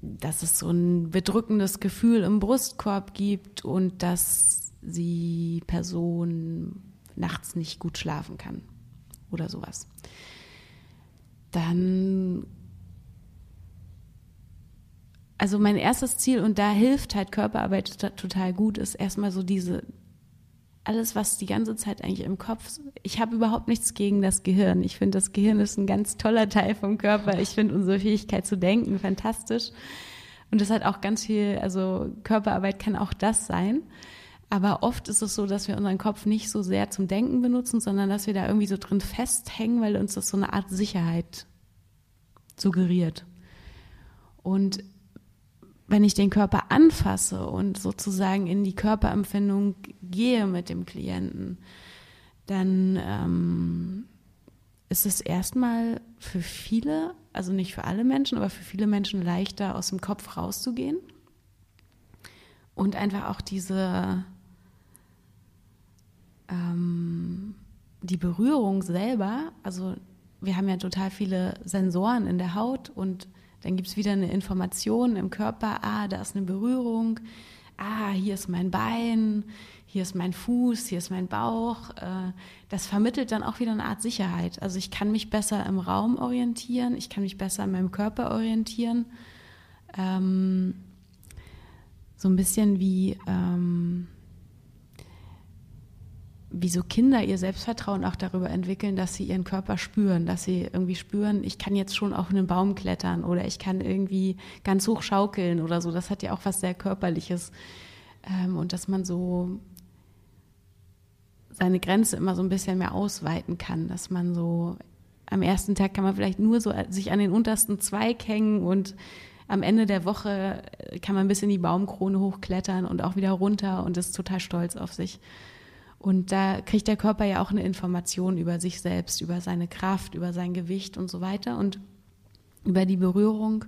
[SPEAKER 2] dass es so ein bedrückendes Gefühl im Brustkorb gibt und dass die Person nachts nicht gut schlafen kann oder sowas. Dann also mein erstes Ziel, und da hilft halt Körperarbeit total gut, ist erstmal so diese, alles, was die ganze Zeit eigentlich im Kopf, ich habe überhaupt nichts gegen das Gehirn. Ich finde, das Gehirn ist ein ganz toller Teil vom Körper. Ich finde unsere Fähigkeit zu denken fantastisch. Und das hat auch ganz viel, also Körperarbeit kann auch das sein. Aber oft ist es so, dass wir unseren Kopf nicht so sehr zum Denken benutzen, sondern dass wir da irgendwie so drin festhängen, weil uns das so eine Art Sicherheit suggeriert. Und wenn ich den Körper anfasse und sozusagen in die Körperempfindung gehe mit dem Klienten, dann ähm, ist es erstmal für viele, also nicht für alle Menschen, aber für viele Menschen leichter aus dem Kopf rauszugehen und einfach auch diese ähm, die Berührung selber, also wir haben ja total viele Sensoren in der Haut und dann gibt es wieder eine Information im Körper, ah, da ist eine Berührung, ah, hier ist mein Bein, hier ist mein Fuß, hier ist mein Bauch. Äh, das vermittelt dann auch wieder eine Art Sicherheit. Also ich kann mich besser im Raum orientieren, ich kann mich besser in meinem Körper orientieren. Ähm, so ein bisschen wie ähm, wie so Kinder ihr Selbstvertrauen auch darüber entwickeln, dass sie ihren Körper spüren, dass sie irgendwie spüren, ich kann jetzt schon auf einen Baum klettern oder ich kann irgendwie ganz hoch schaukeln oder so. Das hat ja auch was sehr Körperliches. Ähm, und dass man so seine Grenze immer so ein bisschen mehr ausweiten kann, dass man so am ersten Tag kann man vielleicht nur so sich an den untersten Zweig hängen und am Ende der Woche kann man bis in die Baumkrone hochklettern und auch wieder runter und ist total stolz auf sich. Und da kriegt der Körper ja auch eine Information über sich selbst, über seine Kraft, über sein Gewicht und so weiter. Und über die Berührung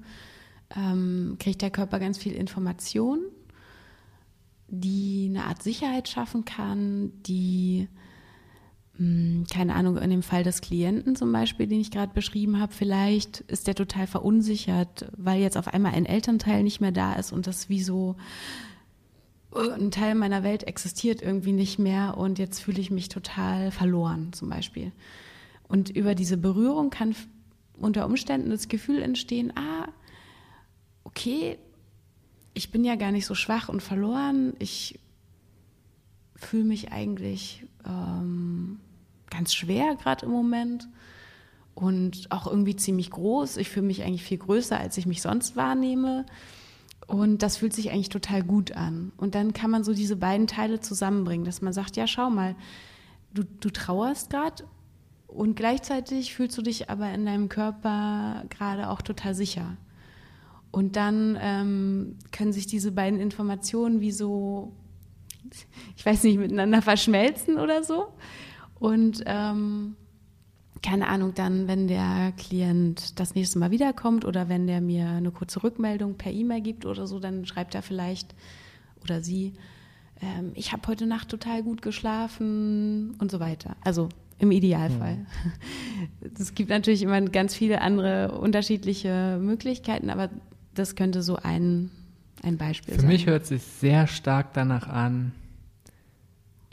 [SPEAKER 2] ähm, kriegt der Körper ganz viel Information, die eine Art Sicherheit schaffen kann, die, mh, hm, keine Ahnung, in dem Fall des Klienten zum Beispiel, den ich gerade beschrieben habe, vielleicht ist der total verunsichert, weil jetzt auf einmal ein Elternteil nicht mehr da ist und das wie so ein Teil meiner Welt existiert irgendwie nicht mehr und jetzt fühle ich mich total verloren zum Beispiel. Und über diese Berührung kann unter Umständen das Gefühl entstehen, ah, okay, ich bin ja gar nicht so schwach und verloren, ich fühle mich eigentlich ähm, ganz schwer gerade im Moment und auch irgendwie ziemlich groß. Ich fühle mich eigentlich viel größer, als ich mich sonst wahrnehme. Und das fühlt sich eigentlich total gut an. Und dann kann man so diese beiden Teile zusammenbringen, dass man sagt, ja, schau mal, du, du trauerst gerade und gleichzeitig fühlst du dich aber in deinem Körper gerade auch total sicher. Und dann ähm, können sich diese beiden Informationen wie so, ich weiß nicht, miteinander verschmelzen oder so. Und ähm, keine Ahnung, dann, wenn der Klient das nächste Mal wiederkommt oder wenn der mir eine kurze Rückmeldung per E-Mail gibt oder so, dann schreibt er vielleicht oder sie, ähm, ich habe heute Nacht total gut geschlafen und so weiter. Also im Idealfall. Mhm. Es gibt natürlich immer ganz viele andere unterschiedliche Möglichkeiten, aber das könnte so ein, ein Beispiel
[SPEAKER 1] Für
[SPEAKER 2] sein.
[SPEAKER 1] Für mich hört es sich sehr stark danach an,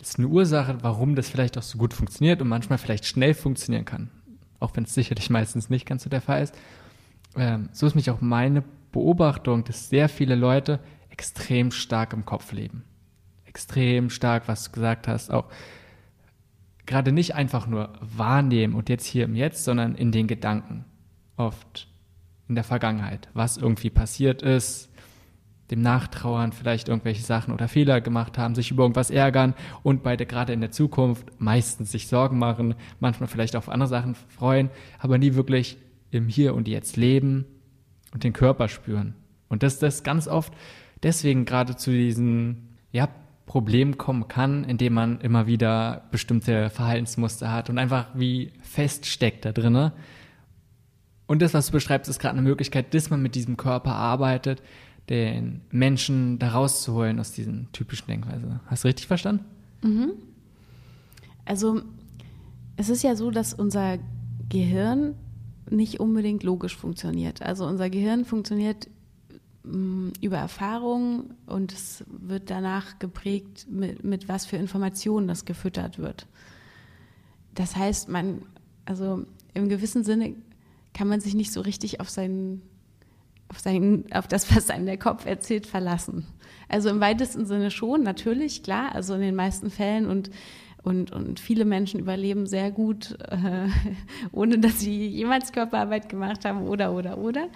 [SPEAKER 1] ist eine Ursache, warum das vielleicht auch so gut funktioniert und manchmal vielleicht schnell funktionieren kann. Auch wenn es sicherlich meistens nicht ganz so der Fall ist. Ähm, so ist mich auch meine Beobachtung, dass sehr viele Leute extrem stark im Kopf leben. Extrem stark, was du gesagt hast, auch gerade nicht einfach nur wahrnehmen und jetzt hier im Jetzt, sondern in den Gedanken. Oft in der Vergangenheit, was irgendwie passiert ist, dem Nachtrauern vielleicht irgendwelche Sachen oder Fehler gemacht haben, sich über irgendwas ärgern und beide gerade in der Zukunft meistens sich Sorgen machen, manchmal vielleicht auf andere Sachen freuen, aber nie wirklich im Hier und Jetzt leben und den Körper spüren. Und dass das ganz oft deswegen gerade zu diesen ja, Problemen kommen kann, indem man immer wieder bestimmte Verhaltensmuster hat und einfach wie feststeckt da drinne. Und das, was du beschreibst, ist gerade eine Möglichkeit, dass man mit diesem Körper arbeitet, den Menschen da rauszuholen aus diesen typischen Denkweise. Hast du richtig verstanden?
[SPEAKER 2] Mhm. Also es ist ja so, dass unser Gehirn nicht unbedingt logisch funktioniert. Also unser Gehirn funktioniert mm, über Erfahrung und es wird danach geprägt, mit, mit was für Informationen das gefüttert wird. Das heißt, man, also im gewissen Sinne kann man sich nicht so richtig auf seinen auf, sein, auf das, was einem der Kopf erzählt, verlassen. Also im weitesten Sinne schon, natürlich, klar, also in den meisten Fällen und und, und viele Menschen überleben sehr gut, äh, ohne dass sie jemals Körperarbeit gemacht haben oder, oder, oder.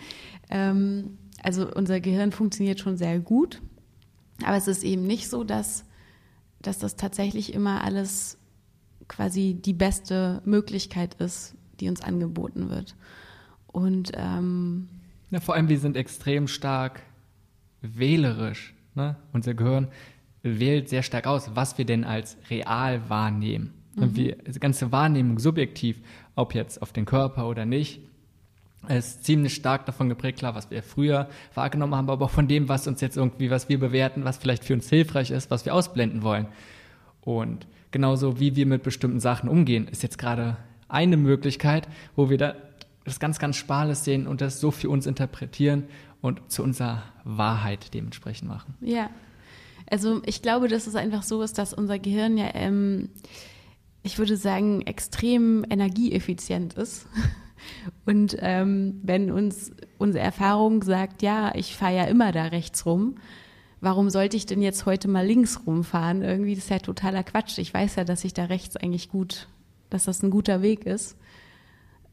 [SPEAKER 2] Ähm, also unser Gehirn funktioniert schon sehr gut. Aber es ist eben nicht so, dass, dass das tatsächlich immer alles quasi die beste Möglichkeit ist, die uns angeboten wird. Und ähm,
[SPEAKER 1] ja, vor allem, wir sind extrem stark wählerisch. Ne? Unser Gehirn wählt sehr stark aus, was wir denn als real wahrnehmen. Mhm. Wir, die ganze Wahrnehmung subjektiv, ob jetzt auf den Körper oder nicht, ist ziemlich stark davon geprägt, klar, was wir früher wahrgenommen haben, aber auch von dem, was uns jetzt irgendwie, was wir bewerten, was vielleicht für uns hilfreich ist, was wir ausblenden wollen. Und genauso wie wir mit bestimmten Sachen umgehen, ist jetzt gerade eine Möglichkeit, wo wir da das ganz, ganz Spales sehen und das so für uns interpretieren und zu unserer Wahrheit dementsprechend machen.
[SPEAKER 2] Ja. Also ich glaube, dass es einfach so ist, dass unser Gehirn ja, ähm, ich würde sagen, extrem energieeffizient ist. Und ähm, wenn uns unsere Erfahrung sagt, ja, ich fahre ja immer da rechts rum, warum sollte ich denn jetzt heute mal links rumfahren? Irgendwie, das ist ja totaler Quatsch. Ich weiß ja, dass ich da rechts eigentlich gut, dass das ein guter Weg ist.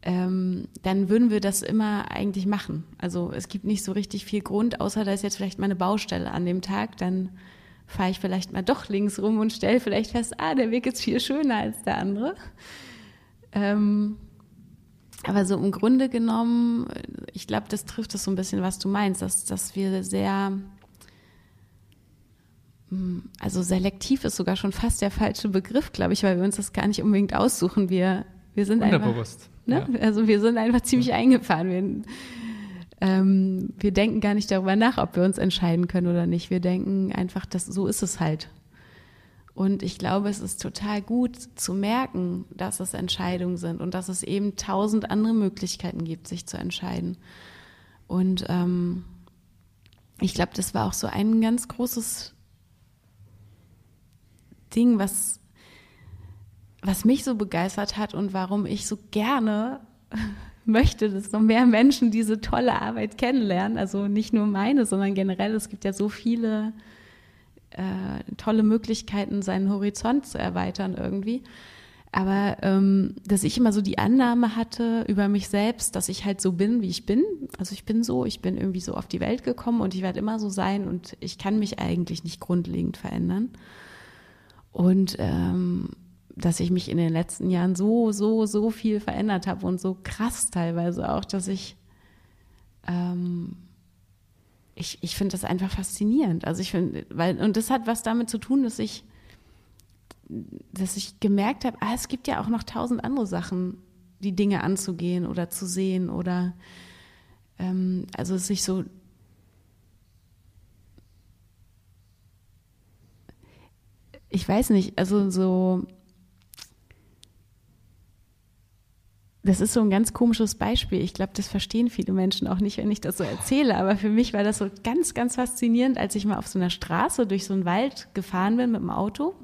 [SPEAKER 2] Ähm, dann würden wir das immer eigentlich machen. Also es gibt nicht so richtig viel Grund, außer da ist jetzt vielleicht mal eine Baustelle an dem Tag, dann fahre ich vielleicht mal doch links rum und stelle vielleicht fest, ah, der Weg ist viel schöner als der andere. Ähm, aber so im Grunde genommen, ich glaube, das trifft es so ein bisschen, was du meinst, dass, dass wir sehr, hm, also selektiv ist sogar schon fast der falsche Begriff, glaube ich, weil wir uns das gar nicht unbedingt aussuchen. Wir, wir sind
[SPEAKER 1] Unterbewusst.
[SPEAKER 2] einfach, ne? ja. also wir sind einfach ziemlich eingefahren. Wir, ähm, wir denken gar nicht darüber nach, ob wir uns entscheiden können oder nicht. Wir denken einfach, dass so ist es halt. Und ich glaube, es ist total gut zu merken, dass es Entscheidungen sind und dass es eben tausend andere Möglichkeiten gibt, sich zu entscheiden. Und ähm, ich glaube, das war auch so ein ganz großes Ding, was, was mich so begeistert hat und warum ich so gerne möchte, dass noch mehr Menschen diese tolle Arbeit kennenlernen. Also nicht nur meine, sondern generell. Es gibt ja so viele äh, tolle Möglichkeiten, seinen Horizont zu erweitern irgendwie. Aber ähm, dass ich immer so die Annahme hatte über mich selbst, dass ich halt so bin, wie ich bin. Also ich bin so, ich bin irgendwie so auf die Welt gekommen und ich werde immer so sein und ich kann mich eigentlich nicht grundlegend verändern. Und ähm, dass ich mich in den letzten Jahren so, so, so viel verändert habe und so krass teilweise auch, dass ich ähm, ich, ich finde das einfach faszinierend. Also ich finde, weil, und das hat was damit zu tun, dass ich, dass ich gemerkt habe, ah, es gibt ja auch noch tausend andere Sachen, die Dinge anzugehen oder zu sehen oder ähm, also sich so ich weiß nicht, also so Das ist so ein ganz komisches Beispiel. Ich glaube, das verstehen viele Menschen auch nicht, wenn ich das so erzähle. Aber für mich war das so ganz, ganz faszinierend, als ich mal auf so einer Straße durch so einen Wald gefahren bin mit dem Auto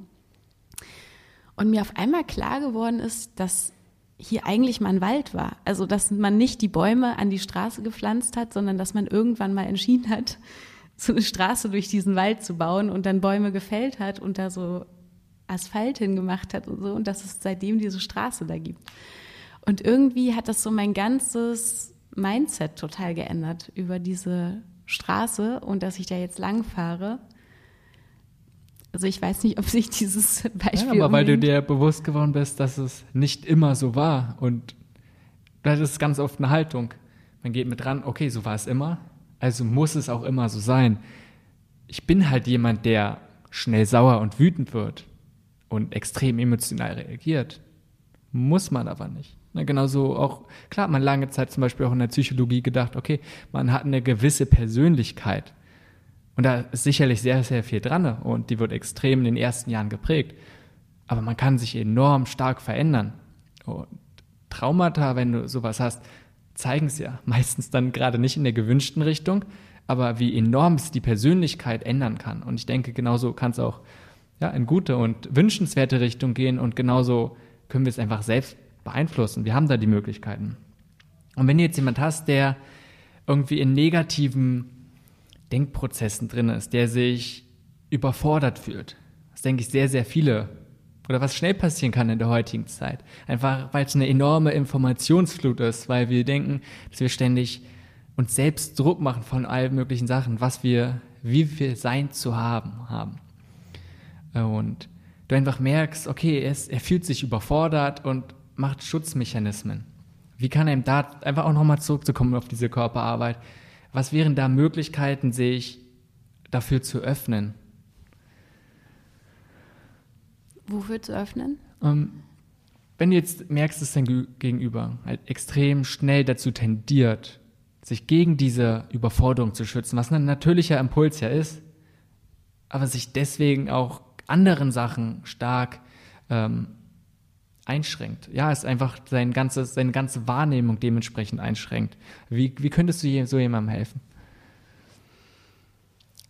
[SPEAKER 2] und mir auf einmal klar geworden ist, dass hier eigentlich mal ein Wald war. Also, dass man nicht die Bäume an die Straße gepflanzt hat, sondern dass man irgendwann mal entschieden hat, so eine Straße durch diesen Wald zu bauen und dann Bäume gefällt hat und da so Asphalt hingemacht hat und so und dass es seitdem diese Straße da gibt. Und irgendwie hat das so mein ganzes Mindset total geändert über diese Straße und dass ich da jetzt lang fahre. Also ich weiß nicht, ob sich dieses Beispiel.
[SPEAKER 1] Ja, aber weil du dir bewusst geworden bist, dass es nicht immer so war. Und das ist ganz oft eine Haltung. Man geht mit dran, okay, so war es immer, also muss es auch immer so sein. Ich bin halt jemand, der schnell sauer und wütend wird und extrem emotional reagiert. Muss man aber nicht. Ne, genauso auch, klar, man lange Zeit zum Beispiel auch in der Psychologie gedacht, okay, man hat eine gewisse Persönlichkeit. Und da ist sicherlich sehr, sehr viel dran und die wird extrem in den ersten Jahren geprägt. Aber man kann sich enorm stark verändern. Und Traumata, wenn du sowas hast, zeigen es ja meistens dann gerade nicht in der gewünschten Richtung, aber wie enorm es die Persönlichkeit ändern kann. Und ich denke, genauso kann es auch ja, in gute und wünschenswerte Richtung gehen und genauso können wir es einfach selbst beeinflussen. Wir haben da die Möglichkeiten. Und wenn du jetzt jemand hast, der irgendwie in negativen Denkprozessen drin ist, der sich überfordert fühlt, das denke ich sehr, sehr viele, oder was schnell passieren kann in der heutigen Zeit, einfach weil es eine enorme Informationsflut ist, weil wir denken, dass wir ständig uns selbst Druck machen von allen möglichen Sachen, was wir, wie wir sein zu haben haben. Und du einfach merkst, okay, er, ist, er fühlt sich überfordert und macht Schutzmechanismen. Wie kann er ihm da einfach auch nochmal zurückzukommen auf diese Körperarbeit? Was wären da Möglichkeiten, sich dafür zu öffnen.
[SPEAKER 2] Wofür zu öffnen?
[SPEAKER 1] Ähm, wenn du jetzt merkst, dass dein Gegenüber halt extrem schnell dazu tendiert, sich gegen diese Überforderung zu schützen, was ein natürlicher Impuls ja ist, aber sich deswegen auch anderen Sachen stark ähm, einschränkt. Ja, es einfach sein ganzes, seine ganze Wahrnehmung dementsprechend einschränkt. Wie, wie könntest du so jemandem helfen?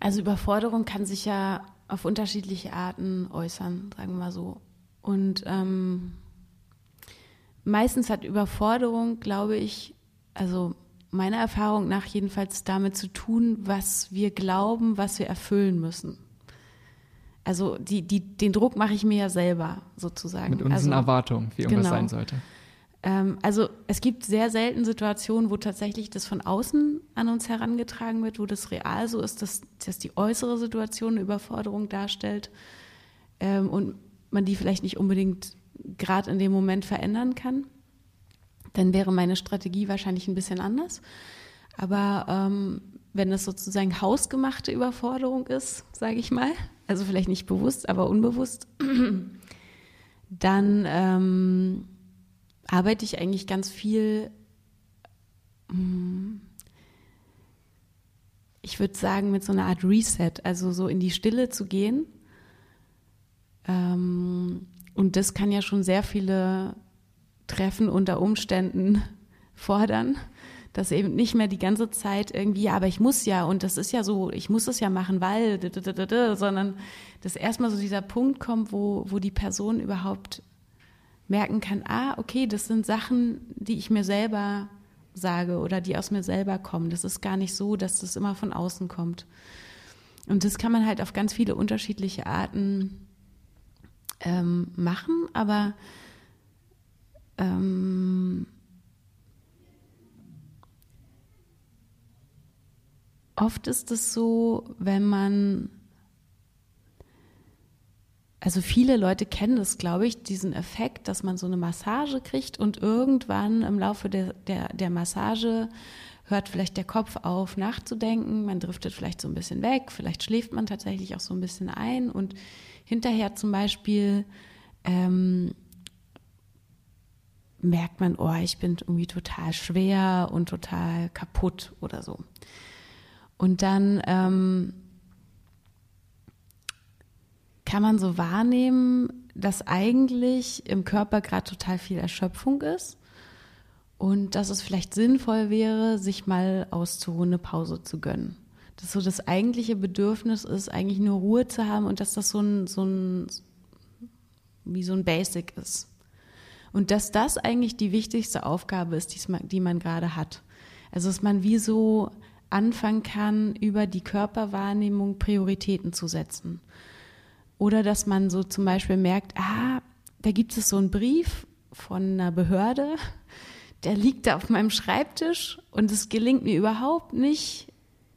[SPEAKER 2] Also Überforderung kann sich ja auf unterschiedliche Arten äußern, sagen wir mal so. Und ähm, meistens hat Überforderung, glaube ich, also meiner Erfahrung nach jedenfalls damit zu tun, was wir glauben, was wir erfüllen müssen. Also die, die, den Druck mache ich mir ja selber sozusagen.
[SPEAKER 1] Mit unseren
[SPEAKER 2] also,
[SPEAKER 1] Erwartungen, wie irgendwas genau. sein sollte.
[SPEAKER 2] Ähm, also es gibt sehr selten Situationen, wo tatsächlich das von außen an uns herangetragen wird, wo das real so ist, dass, dass die äußere Situation eine Überforderung darstellt ähm, und man die vielleicht nicht unbedingt gerade in dem Moment verändern kann. Dann wäre meine Strategie wahrscheinlich ein bisschen anders. Aber ähm, wenn das sozusagen hausgemachte Überforderung ist, sage ich mal, also vielleicht nicht bewusst, aber unbewusst, dann ähm, arbeite ich eigentlich ganz viel, hm, ich würde sagen, mit so einer Art Reset, also so in die Stille zu gehen. Ähm, und das kann ja schon sehr viele Treffen unter Umständen fordern dass eben nicht mehr die ganze Zeit irgendwie, ja, aber ich muss ja und das ist ja so, ich muss es ja machen, weil, sondern dass erstmal so dieser Punkt kommt, wo, wo die Person überhaupt merken kann, ah, okay, das sind Sachen, die ich mir selber sage oder die aus mir selber kommen. Das ist gar nicht so, dass das immer von außen kommt. Und das kann man halt auf ganz viele unterschiedliche Arten ähm, machen, aber ähm, oft ist es so, wenn man, also viele Leute kennen das, glaube ich, diesen Effekt, dass man so eine Massage kriegt und irgendwann im Laufe der, der, der Massage hört vielleicht der Kopf auf nachzudenken, man driftet vielleicht so ein bisschen weg, vielleicht schläft man tatsächlich auch so ein bisschen ein und hinterher zum Beispiel ähm, merkt man, oh, ich bin irgendwie total schwer und total kaputt oder so. Und dann ähm, kann man so wahrnehmen, dass eigentlich im Körper gerade total viel Erschöpfung ist und dass es vielleicht sinnvoll wäre, sich mal auszuruhen, eine Pause zu gönnen. Dass so das eigentliche Bedürfnis ist, eigentlich nur Ruhe zu haben und dass das so ein, so ein wie so ein Basic ist. Und dass das eigentlich die wichtigste Aufgabe ist, die man, gerade hat. Also dass man wie so anfangen kann, über die Körperwahrnehmung Prioritäten zu setzen. Oder dass man so zum Beispiel merkt, ah, da gibt es so einen Brief von einer Behörde, der liegt da auf meinem Schreibtisch und es gelingt mir überhaupt nicht,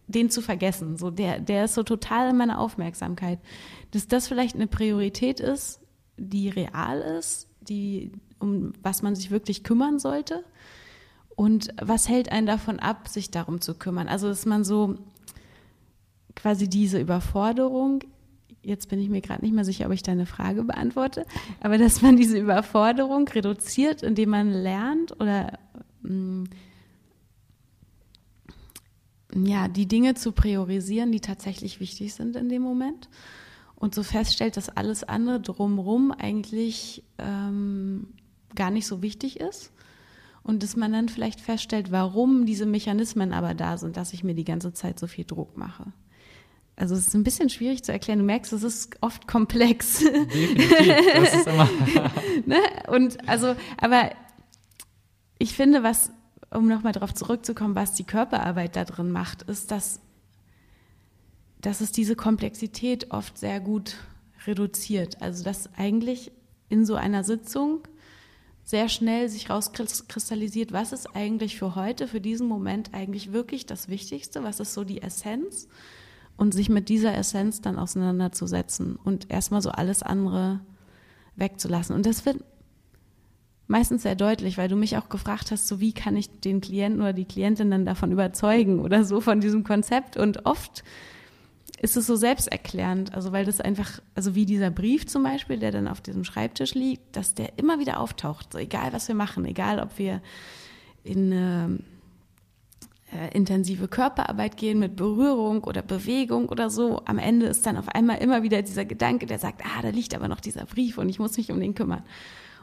[SPEAKER 2] den zu vergessen. So, der, der ist so total in meiner Aufmerksamkeit. Dass das vielleicht eine Priorität ist, die real ist, die, um was man sich wirklich kümmern sollte und was hält einen davon ab, sich darum zu kümmern? Also, dass man so quasi diese Überforderung, jetzt bin ich mir gerade nicht mehr sicher, ob ich deine Frage beantworte, aber dass man diese Überforderung reduziert, indem man lernt oder mh, mm, ja, die Dinge zu priorisieren, die tatsächlich wichtig sind in dem Moment und so feststellt, dass alles andere drumherum eigentlich ähm, gar nicht so wichtig ist und dass man dann vielleicht feststellt, warum diese Mechanismen aber da sind, dass ich mir die ganze Zeit so viel Druck mache. Also es ist ein bisschen schwierig zu erklären. Du merkst, es ist oft komplex. Definitiv, das ist immer. ne? Und also, aber ich finde, was, um nochmal darauf zurückzukommen, was die Körperarbeit da drin macht, ist, dass, dass es diese Komplexität oft sehr gut reduziert. Also dass eigentlich in so einer Sitzung sehr schnell sich rauskristallisiert, was ist eigentlich für heute, für diesen Moment eigentlich wirklich das Wichtigste, was ist so die Essenz und sich mit dieser Essenz dann auseinanderzusetzen und erstmal so alles andere wegzulassen. Und das wird meistens sehr deutlich, weil du mich auch gefragt hast, so wie kann ich den Klienten oder die Klientin dann davon überzeugen oder so von diesem Konzept und oft ist es so selbsterklärend, also weil das einfach, also wie dieser Brief zum Beispiel, der dann auf diesem Schreibtisch liegt, dass der immer wieder auftaucht, so egal was wir machen, egal ob wir in eine äh, intensive Körperarbeit gehen mit Berührung oder Bewegung oder so, am Ende ist dann auf einmal immer wieder dieser Gedanke, der sagt, ah, da liegt aber noch dieser Brief und ich muss mich um den kümmern.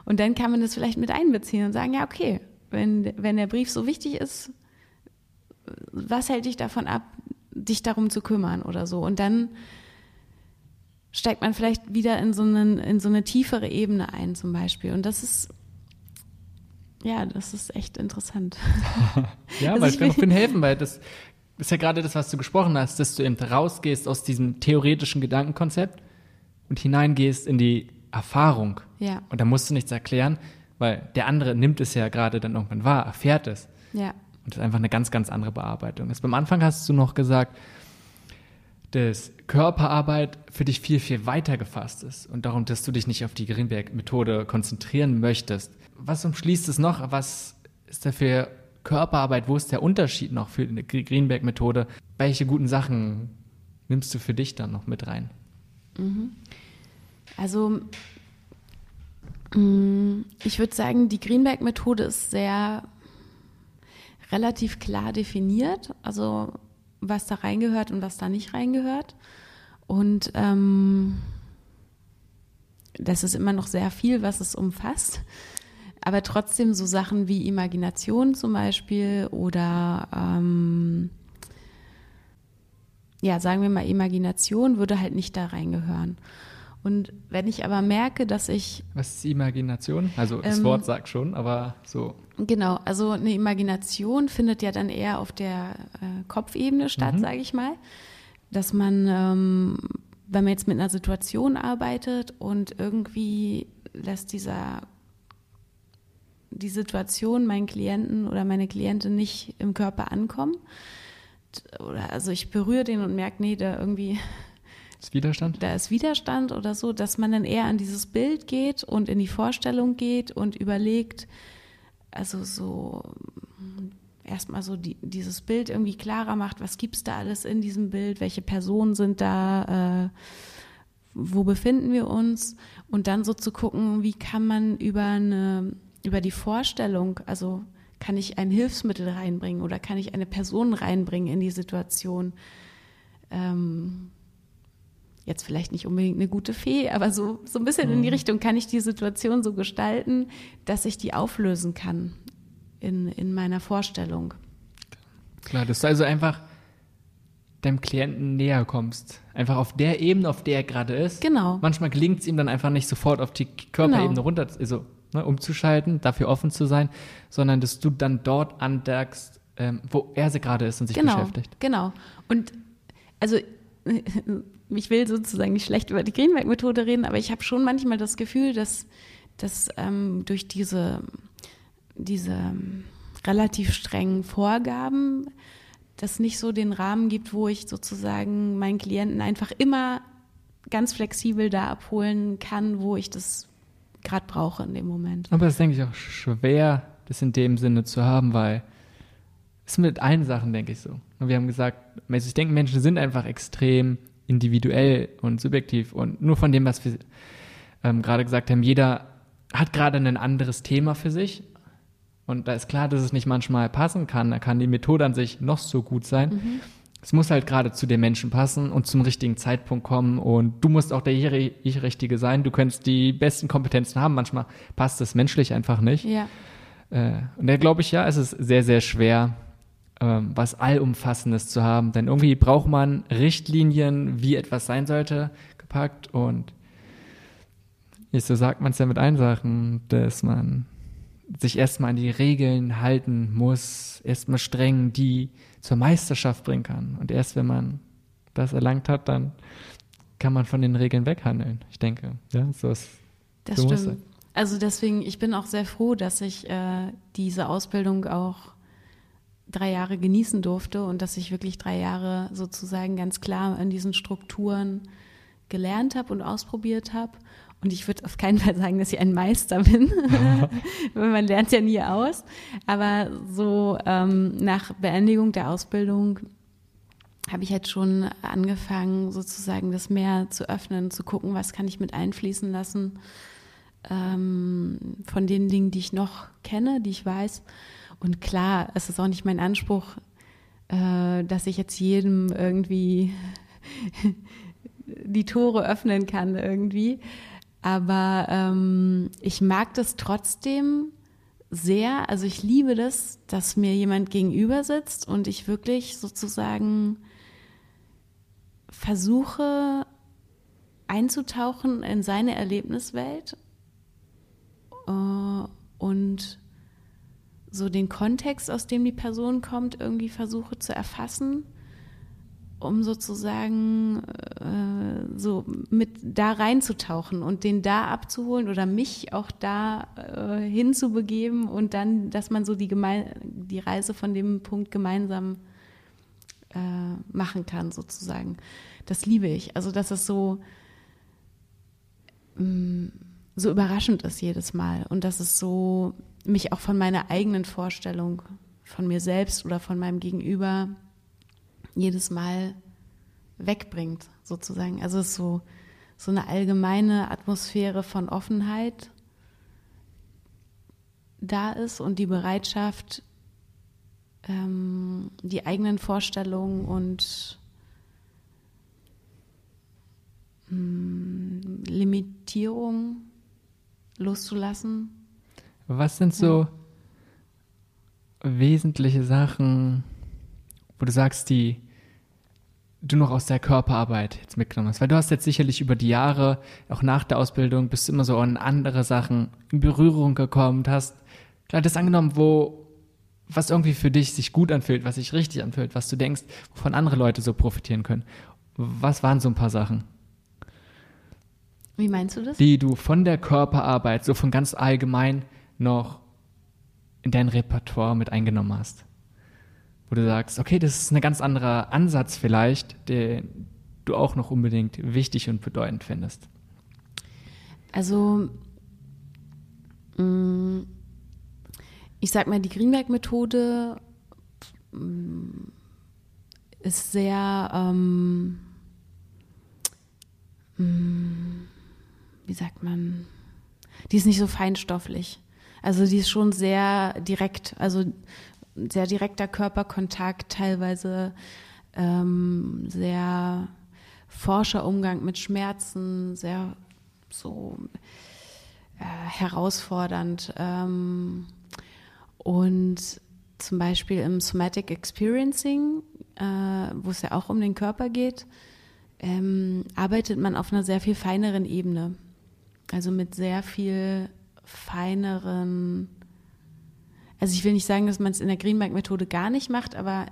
[SPEAKER 2] Und dann kann man das vielleicht mit einbeziehen und sagen, ja, okay, wenn, wenn der Brief so wichtig ist, was hält dich davon ab, dich darum zu kümmern oder so. Und dann steigt man vielleicht wieder in so, einen, in so eine tiefere Ebene ein zum Beispiel. Und das ist, ja, das ist echt interessant.
[SPEAKER 1] ja, also weil ich kann vielen helfen, weil das ist ja gerade das, was du gesprochen hast, dass du eben rausgehst aus diesem theoretischen Gedankenkonzept und hineingehst in die Erfahrung.
[SPEAKER 2] Ja.
[SPEAKER 1] Und da musst du nichts erklären, weil der andere nimmt es ja gerade dann irgendwann wahr, erfährt es.
[SPEAKER 2] Ja.
[SPEAKER 1] Und das ist einfach eine ganz, ganz andere Bearbeitung. Jetzt beim Anfang hast du noch gesagt, dass Körperarbeit für dich viel, viel weiter gefasst ist und darum, dass du dich nicht auf die Greenberg-Methode konzentrieren möchtest. Was umschließt es noch? Was ist da für Körperarbeit? Wo ist der Unterschied noch für eine Greenberg-Methode? Welche guten Sachen nimmst du für dich dann noch mit rein?
[SPEAKER 2] Mhm. Also mm, ich würde sagen, die Greenberg-Methode ist sehr relativ klar definiert, also was da reingehört und was da nicht reingehört. Und ähm, das ist immer noch sehr viel, was es umfasst. Aber trotzdem so Sachen wie Imagination zum Beispiel oder ähm, ja, sagen wir mal, Imagination würde halt nicht da reingehören. Und wenn ich aber merke, dass ich.
[SPEAKER 1] Was ist Imagination? Also das ähm, Wort sagt schon, aber so.
[SPEAKER 2] Genau, also eine Imagination findet ja dann eher auf der äh, Kopfebene statt, mhm. sage ich mal. Dass man, ähm, wenn man jetzt mit einer Situation arbeitet und irgendwie lässt dieser die Situation meinen Klienten oder meine Klientin nicht im Körper ankommen. Oder also ich berühre den und merke, nee, da irgendwie
[SPEAKER 1] ist Widerstand?
[SPEAKER 2] Da ist Widerstand oder so, dass man dann eher an dieses Bild geht und in die Vorstellung geht und überlegt, also so erstmal so die, dieses Bild irgendwie klarer macht, was gibt es da alles in diesem Bild, welche Personen sind da, äh, wo befinden wir uns und dann so zu gucken, wie kann man über eine, über die Vorstellung, also kann ich ein Hilfsmittel reinbringen oder kann ich eine Person reinbringen in die Situation? Ähm, jetzt vielleicht nicht unbedingt eine gute Fee, aber so, so ein bisschen mhm. in die mhm. Richtung kann ich die Situation so gestalten, dass ich die auflösen kann in, in meiner Vorstellung.
[SPEAKER 1] Klar, dass du also einfach deinem Klienten näher kommst. Einfach auf der Ebene, auf der er gerade ist.
[SPEAKER 2] Genau.
[SPEAKER 1] Manchmal gelingt es ihm dann einfach nicht sofort auf die Körperebene genau. runter, also ne, umzuschalten, dafür offen zu sein, sondern dass du dann dort anmerkst, ähm, wo er gerade ist und sich
[SPEAKER 2] genau,
[SPEAKER 1] beschäftigt.
[SPEAKER 2] Genau. Und also ich will sozusagen nicht schlecht über die Greenberg-Methode reden, aber ich habe schon manchmal das Gefühl, dass, dass ähm, durch diese, diese ähm, relativ strengen Vorgaben das nicht so den Rahmen gibt, wo ich sozusagen meinen Klienten einfach immer ganz flexibel da abholen kann, wo ich das gerade brauche in dem Moment.
[SPEAKER 1] Aber das denke ich auch schwer, das in dem Sinne zu haben, weil es mit allen Sachen, denke ich so. Wir haben gesagt, also ich denke, Menschen sind einfach extrem individuell und subjektiv und nur von dem, was wir ähm, gerade gesagt haben, jeder hat gerade ein anderes Thema für sich. Und da ist klar, dass es nicht manchmal passen kann. Da kann die Methode an sich noch so gut sein. Mhm. Es muss halt gerade zu den Menschen passen und zum richtigen Zeitpunkt kommen. Und du musst auch der Ich-Richtige sein. Du könntest die besten Kompetenzen haben. Manchmal passt es menschlich einfach nicht.
[SPEAKER 2] Ja.
[SPEAKER 1] Äh, und da glaube ich, ja, es ist sehr, sehr schwer, ähm, was Allumfassendes zu haben. Denn irgendwie braucht man Richtlinien, wie etwas sein sollte, gepackt. Und so sagt man es ja mit allen Sachen, dass man sich erstmal an die Regeln halten muss, erstmal streng, die zur Meisterschaft bringen kann. Und erst wenn man das erlangt hat, dann kann man von den Regeln weghandeln. Ich denke, ja, so ist
[SPEAKER 2] das so stimmt. Also deswegen, ich bin auch sehr froh, dass ich äh, diese Ausbildung auch drei Jahre genießen durfte und dass ich wirklich drei Jahre sozusagen ganz klar in diesen Strukturen gelernt habe und ausprobiert habe. Und ich würde auf keinen Fall sagen, dass ich ein Meister bin. Man lernt ja nie aus. Aber so ähm, nach Beendigung der Ausbildung habe ich jetzt schon angefangen, sozusagen das mehr zu öffnen, zu gucken, was kann ich mit einfließen lassen ähm, von den Dingen, die ich noch kenne, die ich weiß. Und klar, es ist auch nicht mein Anspruch, äh, dass ich jetzt jedem irgendwie die Tore öffnen kann irgendwie. Aber ähm, ich mag das trotzdem sehr. Also ich liebe das, dass mir jemand gegenüber sitzt und ich wirklich sozusagen versuche einzutauchen in seine Erlebniswelt äh, und so den Kontext, aus dem die Person kommt, irgendwie versuche zu erfassen, um sozusagen äh, so mit da reinzutauchen und den da abzuholen oder mich auch da äh, hinzubegeben und dann, dass man so die, die Reise von dem Punkt gemeinsam äh, machen kann, sozusagen. Das liebe ich. Also, dass es so, mh, mm, so überraschend ist jedes Mal und dass es so mich auch von meiner eigenen Vorstellung, von mir selbst oder von meinem Gegenüber jedes Mal wegbringt, sozusagen. Also es ist so, so eine allgemeine Atmosphäre von Offenheit da ist und die Bereitschaft, ähm, die eigenen Vorstellungen und ähm, Limitierung loszulassen.
[SPEAKER 1] Was sind so ja. wesentliche Sachen, wo du sagst, die du noch aus der Körperarbeit jetzt mitgenommen hast? Weil du hast jetzt sicherlich über die Jahre, auch nach der Ausbildung, bist du immer so an andere Sachen in Berührung gekommen, hast klar das angenommen, wo was irgendwie für dich sich gut anfühlt, was sich richtig anfühlt, was du denkst, wovon andere Leute so profitieren können. Was waren so ein paar Sachen?
[SPEAKER 2] Wie meinst du das?
[SPEAKER 1] Die du von der Körperarbeit, so von ganz allgemein noch in dein Repertoire mit eingenommen hast. Wo du sagst, okay, das ist ein ganz anderer Ansatz vielleicht, den du auch noch unbedingt wichtig und bedeutend findest.
[SPEAKER 2] Also, mm, ich sag mal, die Greenberg-Methode mm, ist sehr, ähm, mm, wie sagt man, die ist nicht so feinstofflich. Also die ist schon sehr direkt, also sehr direkter Körperkontakt, teilweise ähm, sehr forscher Umgang mit Schmerzen, sehr so äh, herausfordernd. Ähm, und zum Beispiel im Somatic Experiencing, äh, wo es ja auch um den Körper geht, ähm, arbeitet man auf einer sehr viel feineren Ebene. Also mit sehr viel feineren, also ich will nicht sagen, dass man es in der Greenbank-Methode gar nicht macht, aber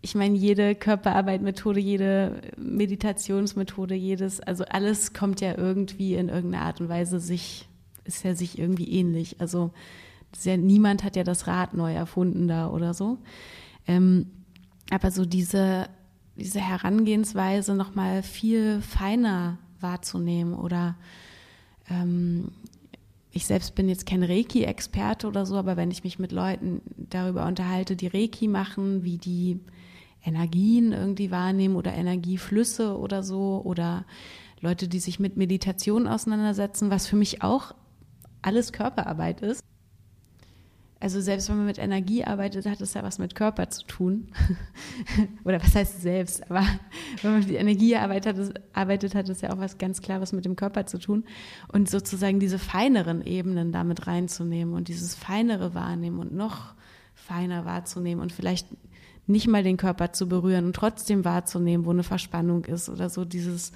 [SPEAKER 2] ich meine, jede Körperarbeit-Methode, jede Meditationsmethode, jedes, also alles kommt ja irgendwie in irgendeiner Art und Weise sich, ist ja sich irgendwie ähnlich. Also ja, niemand hat ja das Rad neu erfunden da oder so. Ähm, aber so diese, diese Herangehensweise nochmal viel feiner wahrzunehmen oder ähm, ich selbst bin jetzt kein Reiki-Experte oder so, aber wenn ich mich mit Leuten darüber unterhalte, die Reiki machen, wie die Energien irgendwie wahrnehmen oder Energieflüsse oder so oder Leute, die sich mit Meditation auseinandersetzen, was für mich auch alles Körperarbeit ist, also selbst wenn man mit Energie arbeitet, hat es ja was mit Körper zu tun. Oder was heißt selbst? Aber wenn man mit Energie arbeitet, hat es ja auch was ganz Klares mit dem Körper zu tun. Und sozusagen diese feineren Ebenen damit reinzunehmen und dieses feinere wahrnehmen und noch feiner wahrzunehmen und vielleicht nicht mal den Körper zu berühren und trotzdem wahrzunehmen, wo eine Verspannung ist oder so dieses,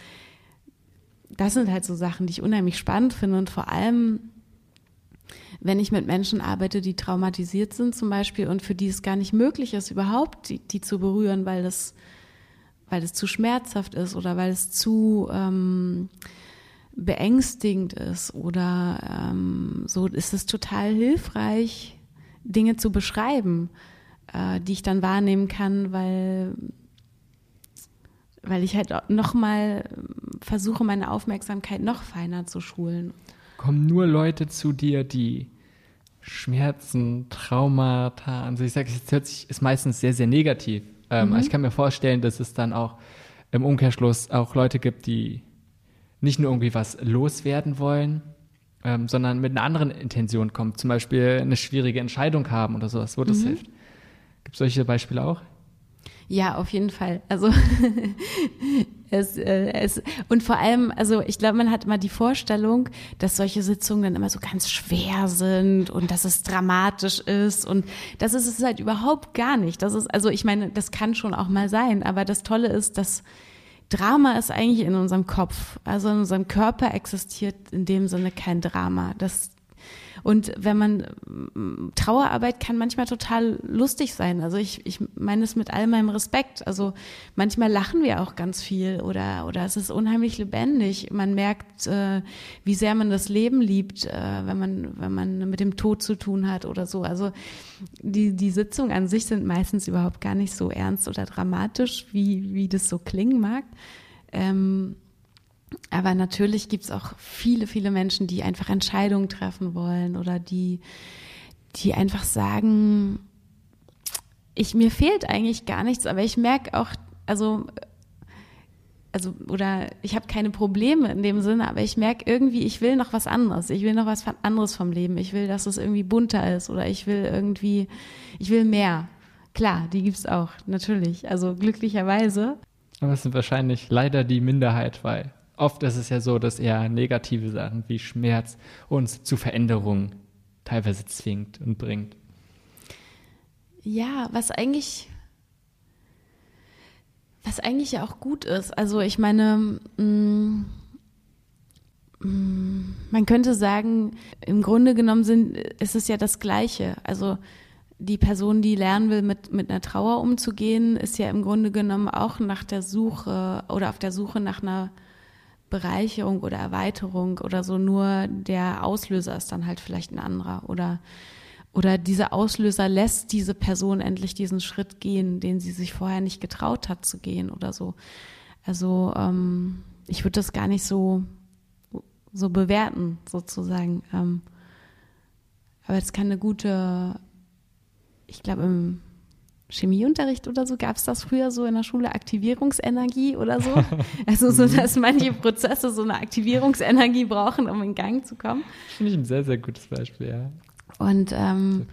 [SPEAKER 2] das sind halt so Sachen, die ich unheimlich spannend finde und vor allem wenn ich mit Menschen arbeite, die traumatisiert sind zum Beispiel und für die es gar nicht möglich ist, überhaupt die, die zu berühren, weil das, weil es zu schmerzhaft ist oder weil es zu ähm, beängstigend ist oder ähm, so, ist es total hilfreich, Dinge zu beschreiben, äh, die ich dann wahrnehmen kann, weil weil ich halt nochmal versuche, meine Aufmerksamkeit noch feiner zu schulen
[SPEAKER 1] kommen nur Leute zu dir, die Schmerzen, Traumata, also ich sage, es hört sich, ist meistens sehr, sehr negativ Ähm, mhm. Ich kann mir vorstellen, dass es dann auch im Umkehrschluss auch Leute gibt, die nicht nur irgendwie was loswerden wollen, ähm, sondern mit einer anderen Intention kommen. Zum Beispiel eine schwierige Entscheidung haben oder sowas, wo das mhm. hilft. Gibt es solche Beispiele auch?
[SPEAKER 2] Ja, auf jeden Fall. Also es, äh, es und vor allem, also ich glaube, man hat immer die Vorstellung, dass solche Sitzungen dann immer so ganz schwer sind und dass es dramatisch ist und das ist es halt überhaupt gar nicht. Das ist also, ich meine, das kann schon auch mal sein, aber das Tolle ist, dass Drama ist eigentlich in unserem Kopf. Also in unserem Körper existiert in dem Sinne kein Drama. Das und wenn man Trauerarbeit kann manchmal total lustig sein. Also ich, ich meine es mit all meinem Respekt. Also manchmal lachen wir auch ganz viel oder, oder es ist unheimlich lebendig. Man merkt, äh, wie sehr man das Leben liebt, äh, wenn man, wenn man mit dem Tod zu tun hat oder so. Also die, die Sitzungen an sich sind meistens überhaupt gar nicht so ernst oder dramatisch, wie, wie das so klingen mag. Ähm, aber natürlich gibt es auch viele, viele Menschen, die einfach Entscheidungen treffen wollen oder die, die einfach sagen, ich, mir fehlt eigentlich gar nichts, aber ich merke auch, also, also, oder ich habe keine Probleme in dem Sinne, aber ich merke irgendwie, ich will noch was anderes. Ich will noch was anderes vom Leben. Ich will, dass es irgendwie bunter ist oder ich will irgendwie, ich will mehr. Klar, die gibt es auch, natürlich. Also glücklicherweise.
[SPEAKER 1] Aber es sind wahrscheinlich leider die Minderheit, weil oft ist es ja so, dass eher negative Sachen wie Schmerz uns zu Veränderungen teilweise zwingt und bringt.
[SPEAKER 2] Ja, was eigentlich, was eigentlich ja auch gut ist. Also ich meine, mh, mm, mh, mm, man könnte sagen, im Grunde genommen sind, ist es ja das Gleiche. Also die Person, die lernen will, mit, mit einer Trauer umzugehen, ist ja im Grunde genommen auch nach der Suche oder auf der Suche nach einer Bereicherung oder Erweiterung oder so, nur der Auslöser ist dann halt vielleicht ein anderer oder oder dieser Auslöser lässt diese Person endlich diesen Schritt gehen, den sie sich vorher nicht getraut hat zu gehen oder so. Also ähm, ich würde das gar nicht so so bewerten sozusagen. Ähm, aber es kann eine gute, ich glaube im Chemieunterricht oder so, gab es das früher so in der Schule, Aktivierungsenergie oder so? Also so, dass manche Prozesse so eine Aktivierungsenergie brauchen, um in Gang zu kommen.
[SPEAKER 1] Finde ich ein sehr, sehr gutes Beispiel, ja.
[SPEAKER 2] Und ähm,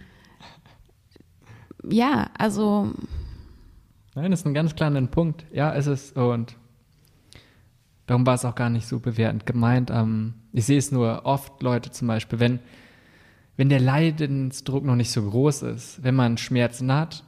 [SPEAKER 2] ja, also
[SPEAKER 1] Nein, das ist ein ganz kleiner Punkt. Ja, es ist und darum war es auch gar nicht so bewertend gemeint. Ähm, ich sehe es nur oft, Leute zum Beispiel, wenn, wenn der Leidensdruck noch nicht so groß ist, wenn man Schmerzen hat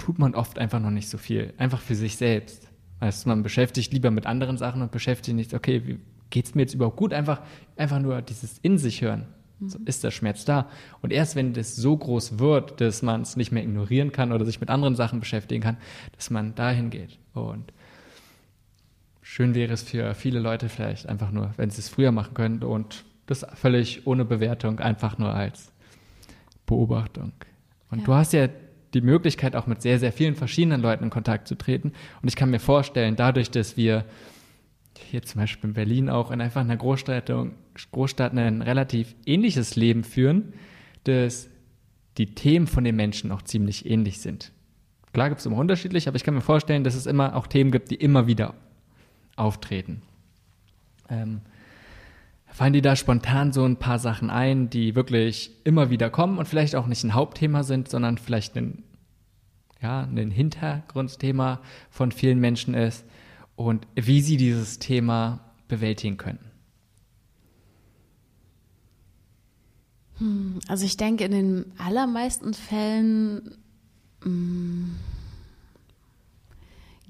[SPEAKER 1] tut man oft einfach noch nicht so viel. Einfach für sich selbst. Weißt man beschäftigt lieber mit anderen Sachen und beschäftigt nicht, okay, wie geht's mir jetzt überhaupt gut? Einfach, einfach nur dieses in sich hören. So, mhm. ist der Schmerz da? Und erst wenn das so groß wird, dass man es nicht mehr ignorieren kann oder sich mit anderen Sachen beschäftigen kann, dass man dahin geht. Und schön wäre es für viele Leute vielleicht einfach nur, wenn sie es früher machen können und das völlig ohne Bewertung, einfach nur als Beobachtung. Und ja. du hast ja die Möglichkeit, auch mit sehr, sehr vielen verschiedenen Leuten in Kontakt zu treten. Und ich kann mir vorstellen, dadurch, dass wir hier zum Beispiel in Berlin auch in einfach einer Großstadt, Großstadt ein relativ ähnliches Leben führen, dass die Themen von den Menschen auch ziemlich ähnlich sind. Klar gibt es immer unterschiedlich, aber ich kann mir vorstellen, dass es immer auch Themen gibt, die immer wieder auftreten. Ähm, fallen dir da spontan so ein paar Sachen ein, die wirklich immer wieder kommen und vielleicht auch nicht ein Hauptthema sind, sondern vielleicht ein, ja, ein Hintergrundthema von vielen Menschen ist und wie sie dieses Thema bewältigen können?
[SPEAKER 2] Hm, also ich denke, in den allermeisten Fällen hm,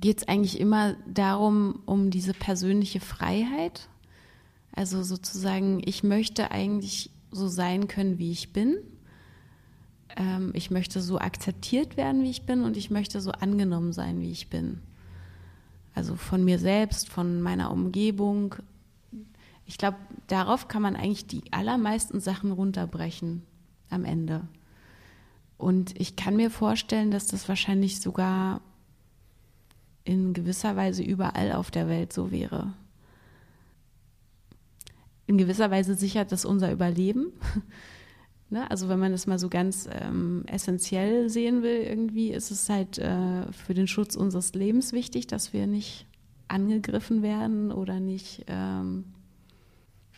[SPEAKER 2] geht es eigentlich immer darum, um diese persönliche Freiheit also sozusagen, ich möchte eigentlich so sein können, wie ich bin. Ähm, ich möchte so akzeptiert werden, wie ich bin und ich möchte so angenommen sein, wie ich bin. Also von mir selbst, von meiner Umgebung. Ich glaube, darauf kann man eigentlich die allermeisten Sachen runterbrechen am Ende. Und ich kann mir vorstellen, dass das wahrscheinlich sogar in gewisser Weise überall auf der Welt so wäre in gewisser Weise sichert das unser Überleben. Ne? Also wenn man das mal so ganz ähm, essentiell sehen will, irgendwie ist es halt äh, für den Schutz unseres Lebens wichtig, dass wir nicht angegriffen werden oder nicht. Ähm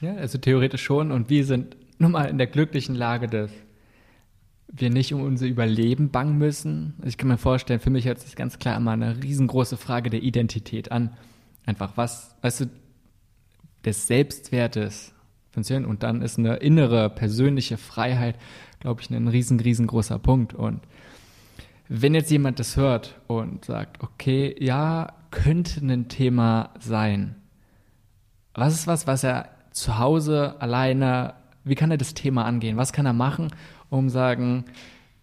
[SPEAKER 1] ja, also theoretisch schon. Und wir sind nun mal in der glücklichen Lage, dass wir nicht um unser Überleben bangen müssen. Also ich kann mir vorstellen, für mich hört sich ganz klar immer eine riesengroße Frage der Identität an. Einfach was, weißt du, des Selbstwertes funktionieren. Und dann ist eine innere, persönliche Freiheit, glaube ich, ein riesen, riesengroßer Punkt. Und wenn jetzt jemand das hört und sagt, okay, ja, könnte ein Thema sein. Was ist was, was er zu Hause alleine, wie kann er das Thema angehen? Was kann er machen, um sagen,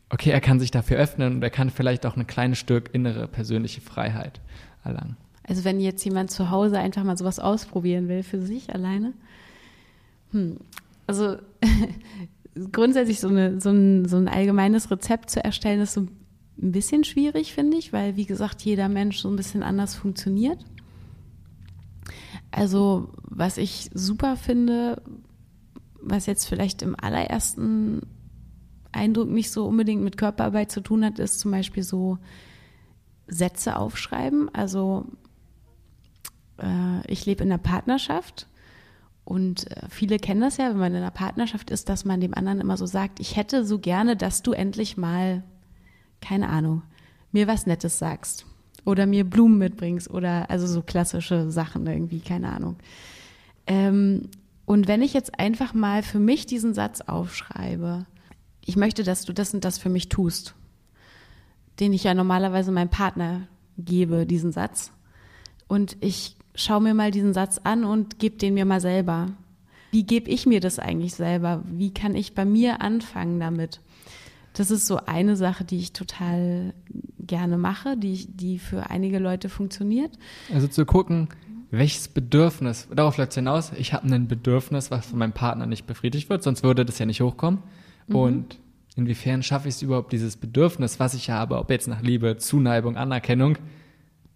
[SPEAKER 1] okay, er kann sich dafür öffnen und er kann vielleicht auch ein kleines Stück innere persönliche Freiheit erlangen?
[SPEAKER 2] Also wenn jetzt jemand zu Hause einfach mal sowas ausprobieren will für sich alleine, hm. Also grundsätzlich so, eine, so, ein, so ein allgemeines Rezept zu erstellen, ist so ein bisschen schwierig, finde ich, weil, wie gesagt, jeder Mensch so ein bisschen anders funktioniert. Also, was ich super finde, was jetzt vielleicht im allerersten Eindruck nicht so unbedingt mit Körperarbeit zu tun hat, ist zum Beispiel so Sätze aufschreiben. Also, äh, ich lebe in einer Partnerschaft und äh, viele kennen das ja, wenn man in einer Partnerschaft ist, dass man dem anderen immer so sagt, ich hätte so gerne, dass du endlich mal, keine Ahnung, mir was Nettes sagst oder mir Blumen mitbringst oder also so klassische Sachen irgendwie, keine Ahnung. Ähm, und wenn ich jetzt einfach mal für mich diesen Satz aufschreibe, ich möchte, dass du das und das für mich tust, den ich ja normalerweise meinem Partner gebe, diesen Satz. Und ich schau mir mal diesen Satz an und gebe den mir mal selber. Wie gebe ich mir das eigentlich selber? Wie kann ich bei mir anfangen damit? Das ist so eine Sache, die ich total gerne mache, die, die für einige Leute funktioniert.
[SPEAKER 1] Also zu gucken, welches Bedürfnis, darauf läuft es hinaus, ich habe ein Bedürfnis, was von meinem Partner nicht befriedigt wird, sonst würde das ja nicht hochkommen. Mhm. Und inwiefern schaffe ich es überhaupt, dieses Bedürfnis, was ich habe, ob jetzt nach Liebe, Zuneigung, Anerkennung,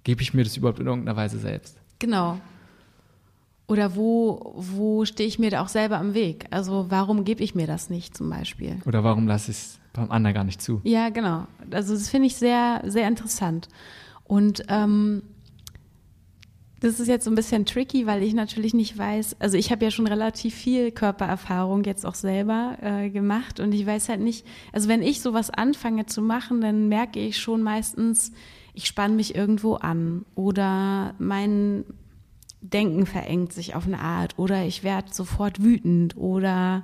[SPEAKER 1] gebe ich mir das überhaupt in irgendeiner Weise selbst?
[SPEAKER 2] Genau. Oder wo, wo stehe ich mir da auch selber am Weg? Also warum gebe ich mir das nicht zum Beispiel?
[SPEAKER 1] Oder warum lasse ich es beim anderen gar nicht zu?
[SPEAKER 2] Ja, genau. Also das finde ich sehr, sehr interessant. Und ähm, das ist jetzt so ein bisschen tricky, weil ich natürlich nicht weiß, also ich habe ja schon relativ viel Körpererfahrung jetzt auch selber äh, gemacht und ich weiß halt nicht, also wenn ich sowas anfange zu machen, dann merke ich schon meistens, ich spanne mich irgendwo an. Oder mein Denken verengt sich auf eine Art. Oder ich werde sofort wütend. Oder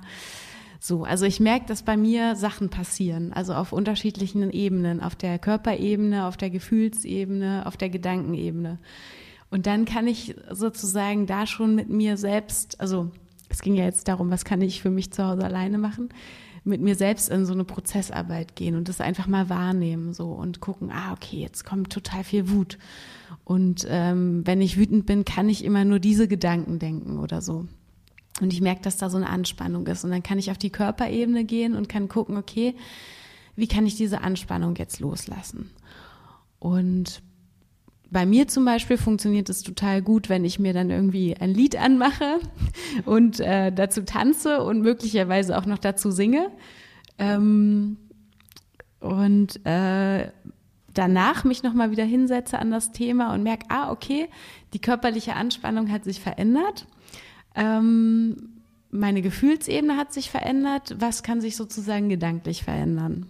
[SPEAKER 2] so. Also ich merke, dass bei mir Sachen passieren, also auf unterschiedlichen Ebenen, auf der Körperebene, auf der Gefühlsebene, auf der Gedankenebene. Und dann kann ich sozusagen da schon mit mir selbst, also es ging ja jetzt darum, was kann ich für mich zu Hause alleine machen, mit mir selbst in so eine Prozessarbeit gehen und das einfach mal wahrnehmen so und gucken, ah, okay, jetzt kommt total viel Wut. Und ähm, wenn ich wütend bin, kann ich immer nur diese Gedanken denken oder so. Und ich merke, dass da so eine Anspannung ist. Und dann kann ich auf die Körperebene gehen und kann gucken, okay, wie kann ich diese Anspannung jetzt loslassen? Und bei mir zum Beispiel funktioniert es total gut, wenn ich mir dann irgendwie ein Lied anmache und äh, dazu tanze und möglicherweise auch noch dazu singe. Ähm, und äh, danach mich nochmal wieder hinsetze an das Thema und merke, ah, okay, die körperliche Anspannung hat sich verändert. Ähm, meine Gefühlsebene hat sich verändert. Was kann sich sozusagen gedanklich verändern?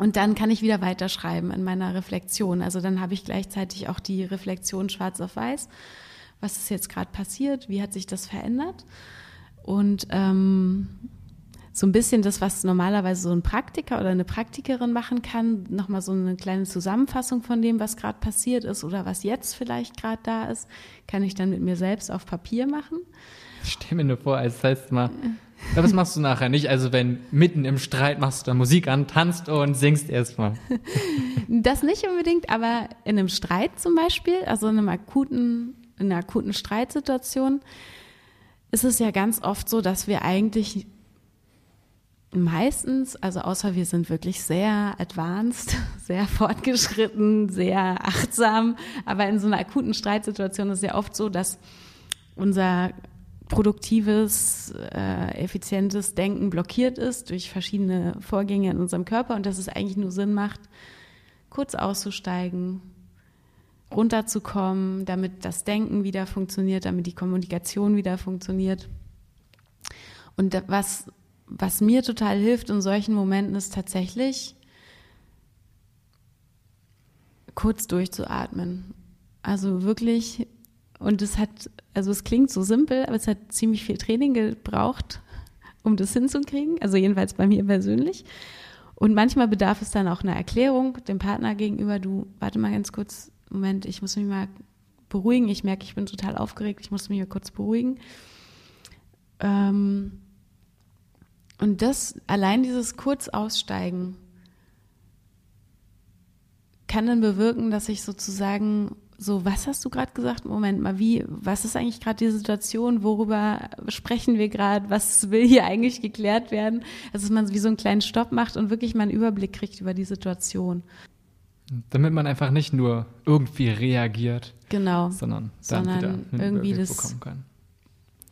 [SPEAKER 2] Und dann kann ich wieder weiterschreiben in meiner Reflexion. Also dann habe ich gleichzeitig auch die Reflexion schwarz auf weiß. Was ist jetzt gerade passiert? Wie hat sich das verändert? Und ähm, so ein bisschen das, was normalerweise so ein Praktiker oder eine Praktikerin machen kann, nochmal so eine kleine Zusammenfassung von dem, was gerade passiert ist oder was jetzt vielleicht gerade da ist, kann ich dann mit mir selbst auf Papier machen.
[SPEAKER 1] Ich stelle mir nur vor, als heißt mal, ja, was machst du nachher nicht? Also wenn mitten im Streit machst du da Musik an, tanzt und singst erstmal.
[SPEAKER 2] Das nicht unbedingt, aber in einem Streit zum Beispiel, also in einem akuten, in einer akuten Streitsituation, ist es ja ganz oft so, dass wir eigentlich meistens, also außer wir sind wirklich sehr advanced, sehr fortgeschritten, sehr achtsam, aber in so einer akuten Streitsituation ist es ja oft so, dass unser produktives, äh, effizientes Denken blockiert ist durch verschiedene Vorgänge in unserem Körper und dass es eigentlich nur Sinn macht, kurz auszusteigen, runterzukommen, damit das Denken wieder funktioniert, damit die Kommunikation wieder funktioniert. Und was, was mir total hilft in solchen Momenten ist tatsächlich kurz durchzuatmen. Also wirklich, und es hat, also es klingt so simpel, aber es hat ziemlich viel Training gebraucht, um das hinzukriegen. Also jedenfalls bei mir persönlich. Und manchmal bedarf es dann auch einer Erklärung dem Partner gegenüber. Du, warte mal ganz kurz, Moment, ich muss mich mal beruhigen. Ich merke, ich bin total aufgeregt. Ich muss mich mal kurz beruhigen. Ähm, und das, allein dieses Kurzaussteigen kann dann bewirken, dass ich sozusagen so, was hast du gerade gesagt? Moment mal, wie, was ist eigentlich gerade die Situation? Worüber sprechen wir gerade? Was will hier eigentlich geklärt werden? Also, dass man wie so einen kleinen Stopp macht und wirklich mal einen Überblick kriegt über die Situation.
[SPEAKER 1] Damit man einfach nicht nur irgendwie reagiert,
[SPEAKER 2] genau,
[SPEAKER 1] sondern
[SPEAKER 2] dann sondern wieder einen irgendwie Überblick das, bekommen kann.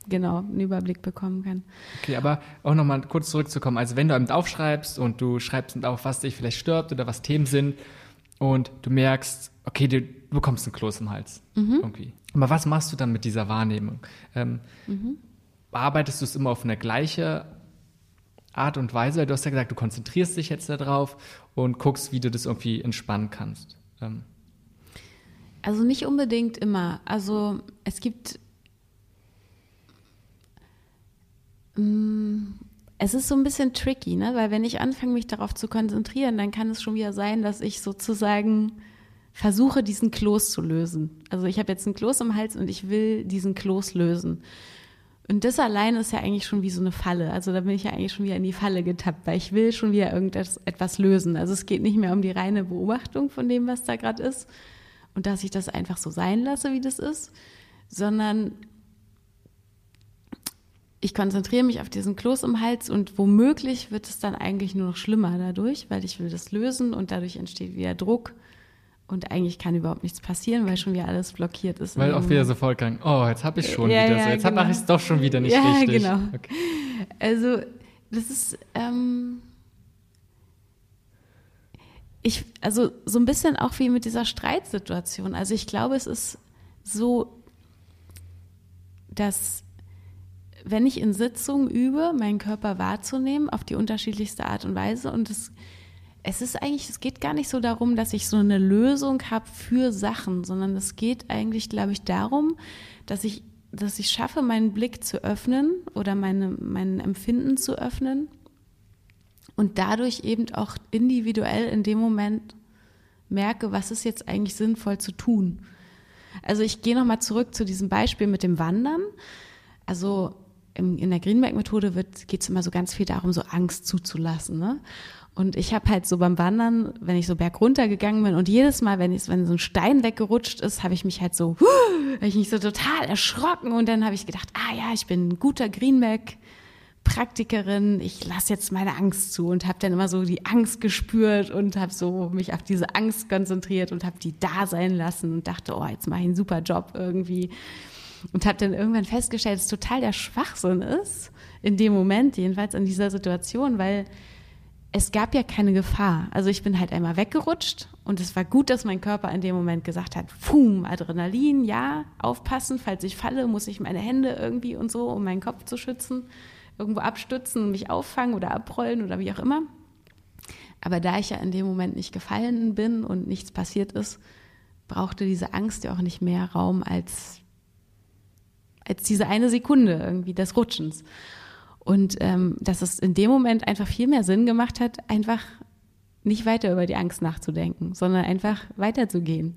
[SPEAKER 2] Genau, einen Überblick bekommen kann.
[SPEAKER 1] Okay, aber auch nochmal kurz zurückzukommen. Also wenn du eben aufschreibst und du schreibst auf, was dich vielleicht stört oder was Themen sind und du merkst, okay, du bekommst einen Kloß im Hals mhm. irgendwie. Aber was machst du dann mit dieser Wahrnehmung? Ähm, mhm. Bearbeitest du es immer auf eine gleiche Art und Weise? Du hast ja gesagt, du konzentrierst dich jetzt darauf und guckst, wie du das irgendwie entspannen kannst. Ähm.
[SPEAKER 2] Also nicht unbedingt immer. Also es gibt mm, es ist so ein bisschen tricky, ne? weil wenn ich anfange, mich darauf zu konzentrieren, dann kann es schon wieder sein, dass ich sozusagen versuche, diesen Kloß zu lösen. Also ich habe jetzt einen Kloß im Hals und ich will diesen Kloß lösen. Und das allein ist ja eigentlich schon wie so eine Falle. Also da bin ich ja eigentlich schon wieder in die Falle getappt, weil ich will schon wieder irgendetwas etwas lösen. Also es geht nicht mehr um die reine Beobachtung von dem, was da gerade ist und dass ich das einfach so sein lasse, wie das ist, sondern ich konzentriere mich auf diesen Kloß im Hals und womöglich wird es dann eigentlich nur noch schlimmer dadurch, weil ich will das lösen und dadurch entsteht wieder Druck und eigentlich kann überhaupt nichts passieren, weil schon wieder alles blockiert ist.
[SPEAKER 1] Weil auch wieder sofort gang, oh, jetzt habe ich schon ja, wieder ja, so, jetzt genau. mache ich es doch schon wieder nicht ja, richtig. Genau.
[SPEAKER 2] Okay. Also das ist, ähm, ich, also so ein bisschen auch wie mit dieser Streitsituation. Also ich glaube, es ist so, dass wenn ich in Sitzungen übe, meinen Körper wahrzunehmen auf die unterschiedlichste Art und Weise und es es ist eigentlich, es geht gar nicht so darum, dass ich so eine Lösung habe für Sachen, sondern es geht eigentlich, glaube ich, darum, dass ich, dass ich schaffe, meinen Blick zu öffnen oder meine, mein Empfinden zu öffnen und dadurch eben auch individuell in dem Moment merke, was ist jetzt eigentlich sinnvoll zu tun. Also ich gehe nochmal zurück zu diesem Beispiel mit dem Wandern. Also in der Greenback-Methode geht es immer so ganz viel darum, so Angst zuzulassen. Ne? Und ich habe halt so beim Wandern, wenn ich so bergunter gegangen bin und jedes Mal, wenn, ich, wenn so ein Stein weggerutscht ist, habe ich mich halt so, habe ich mich so total erschrocken und dann habe ich gedacht, ah ja, ich bin ein guter Greenback. Praktikerin, ich lasse jetzt meine Angst zu und habe dann immer so die Angst gespürt und habe so mich auf diese Angst konzentriert und habe die da sein lassen und dachte, oh, jetzt mache ich einen super Job irgendwie und habe dann irgendwann festgestellt, dass total der Schwachsinn ist in dem Moment, jedenfalls in dieser Situation, weil es gab ja keine Gefahr. Also ich bin halt einmal weggerutscht und es war gut, dass mein Körper in dem Moment gesagt hat, Fum, Adrenalin, ja, aufpassen, falls ich falle, muss ich meine Hände irgendwie und so, um meinen Kopf zu schützen, irgendwo abstützen und mich auffangen oder abrollen oder wie auch immer. Aber da ich ja in dem Moment nicht gefallen bin und nichts passiert ist, brauchte diese Angst ja auch nicht mehr Raum als, als diese eine Sekunde irgendwie des Rutschens. Und ähm, dass es in dem Moment einfach viel mehr Sinn gemacht hat, einfach nicht weiter über die Angst nachzudenken, sondern einfach weiterzugehen.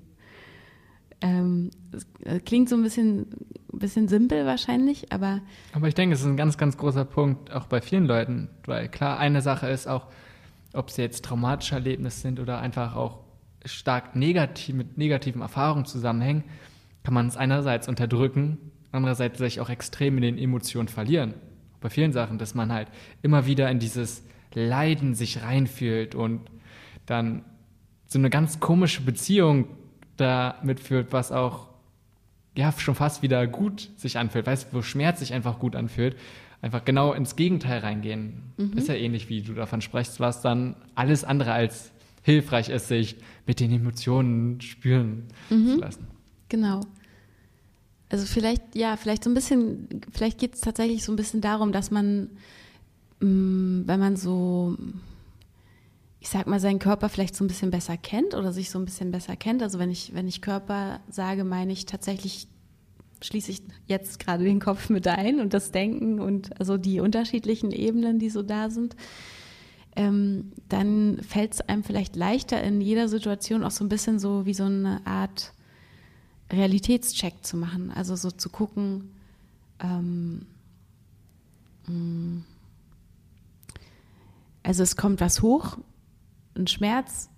[SPEAKER 2] Ähm, äh, klingt so ein bisschen, bisschen simpel wahrscheinlich, aber.
[SPEAKER 1] Aber ich denke, es ist ein ganz, ganz großer Punkt, auch bei vielen Leuten, weil klar, eine Sache ist auch, ob es jetzt traumatische Erlebnisse sind oder einfach auch stark negativ, mit negativen Erfahrungen zusammenhängen, kann man es einerseits unterdrücken, andererseits sich auch extrem in den Emotionen verlieren bei vielen Sachen, dass man halt immer wieder in dieses Leiden sich reinfühlt und dann so eine ganz komische Beziehung damit führt, was auch ja schon fast wieder gut sich anfühlt, weißt du, wo Schmerz sich einfach gut anfühlt, einfach genau ins Gegenteil reingehen. Mhm. Ist ja ähnlich, wie du davon sprichst, was dann alles andere als hilfreich ist, sich mit den Emotionen spüren mhm. zu lassen.
[SPEAKER 2] Genau. Also vielleicht, ja, vielleicht so ein bisschen, vielleicht geht es tatsächlich so ein bisschen darum, dass man, mm, wenn man so, ich sag mal, seinen Körper vielleicht so ein bisschen besser kennt oder sich so ein bisschen besser kennt. Also wenn ich, wenn ich Körper sage, meine ich tatsächlich, schließe ich jetzt gerade den Kopf mit ein und das Denken und also die unterschiedlichen Ebenen, die so da sind. Ähm, dann fällt es einem vielleicht leichter in jeder Situation auch so ein bisschen so wie so eine Art Realitätscheck zu machen. Also so zu gucken, ähm, mm, also es kommt was hoch, ein Schmerz.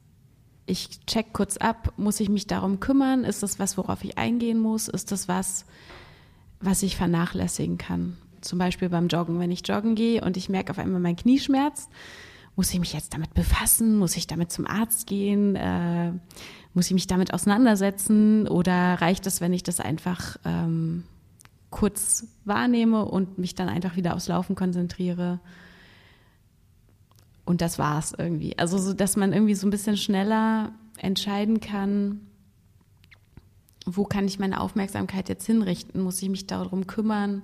[SPEAKER 2] Ich check kurz ab, muss ich mich darum kümmern? Ist das was, worauf ich eingehen muss? Ist das was, was ich vernachlässigen kann? Zum Beispiel beim Joggen. Wenn ich joggen gehe und ich merke auf einmal mein Knie schmerzt, muss ich mich jetzt damit befassen? Muss ich damit zum Arzt gehen? Äh, muss ich mich damit auseinandersetzen oder reicht es, wenn ich das einfach ähm, kurz wahrnehme und mich dann einfach wieder aufs Laufen konzentriere? Und das war's irgendwie. Also, so, dass man irgendwie so ein bisschen schneller entscheiden kann, wo kann ich meine Aufmerksamkeit jetzt hinrichten? Muss ich mich darum kümmern?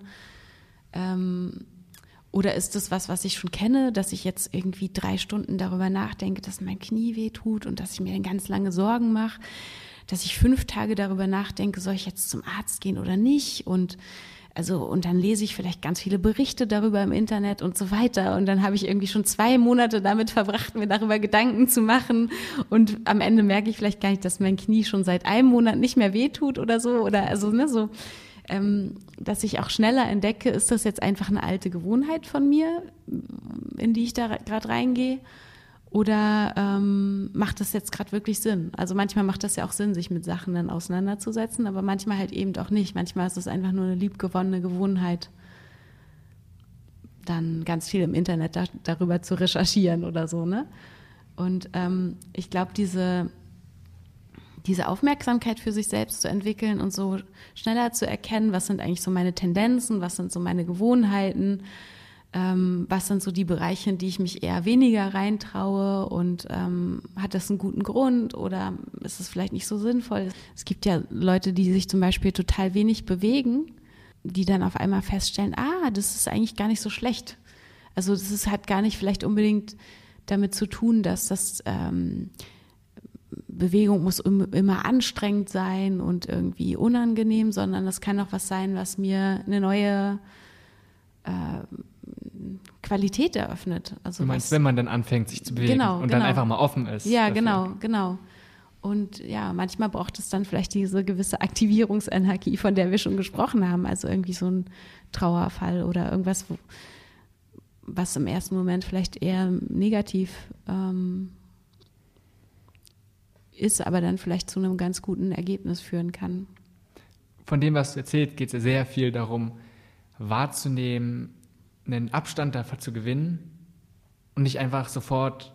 [SPEAKER 2] Ähm, oder ist es was, was ich schon kenne, dass ich jetzt irgendwie drei Stunden darüber nachdenke, dass mein Knie weh tut und dass ich mir ganz lange Sorgen mache, dass ich fünf Tage darüber nachdenke, soll ich jetzt zum Arzt gehen oder nicht? Und also, und dann lese ich vielleicht ganz viele Berichte darüber im Internet und so weiter. Und dann habe ich irgendwie schon zwei Monate damit verbracht, mir darüber Gedanken zu machen. Und am Ende merke ich vielleicht gar nicht, dass mein Knie schon seit einem Monat nicht mehr wehtut oder so. Oder also, ne, so ähm, dass ich auch schneller entdecke, ist das jetzt einfach eine alte Gewohnheit von mir, in die ich da gerade reingehe? Oder ähm, macht das jetzt gerade wirklich Sinn? Also manchmal macht das ja auch Sinn, sich mit Sachen dann auseinanderzusetzen, aber manchmal halt eben auch nicht. Manchmal ist es einfach nur eine liebgewonnene Gewohnheit, dann ganz viel im Internet da, darüber zu recherchieren oder so, ne? Und ähm, ich glaube, diese diese Aufmerksamkeit für sich selbst zu entwickeln und so schneller zu erkennen, was sind eigentlich so meine Tendenzen, was sind so meine Gewohnheiten, ähm, was sind so die Bereiche, in die ich mich eher weniger reintraue und ähm, hat das einen guten Grund oder ist es vielleicht nicht so sinnvoll? Es gibt ja Leute, die sich zum Beispiel total wenig bewegen, die dann auf einmal feststellen, ah, das ist eigentlich gar nicht so schlecht. Also das ist, hat gar nicht vielleicht unbedingt damit zu tun, dass das ähm, Bewegung muss immer anstrengend sein und irgendwie unangenehm, sondern das kann auch was sein, was mir eine neue äh, Qualität eröffnet.
[SPEAKER 1] Also du meinst, was, wenn man dann anfängt, sich zu bewegen genau, und genau. dann einfach mal offen ist.
[SPEAKER 2] Ja, dafür. genau, genau. Und ja, manchmal braucht es dann vielleicht diese gewisse Aktivierungsenergie, von der wir schon gesprochen haben. Also irgendwie so ein Trauerfall oder irgendwas, wo, was im ersten Moment vielleicht eher negativ ähm, ist, aber dann vielleicht zu einem ganz guten Ergebnis führen kann.
[SPEAKER 1] Von dem, was du erzählst, geht es ja sehr viel darum, wahrzunehmen, einen Abstand davon zu gewinnen und nicht einfach sofort,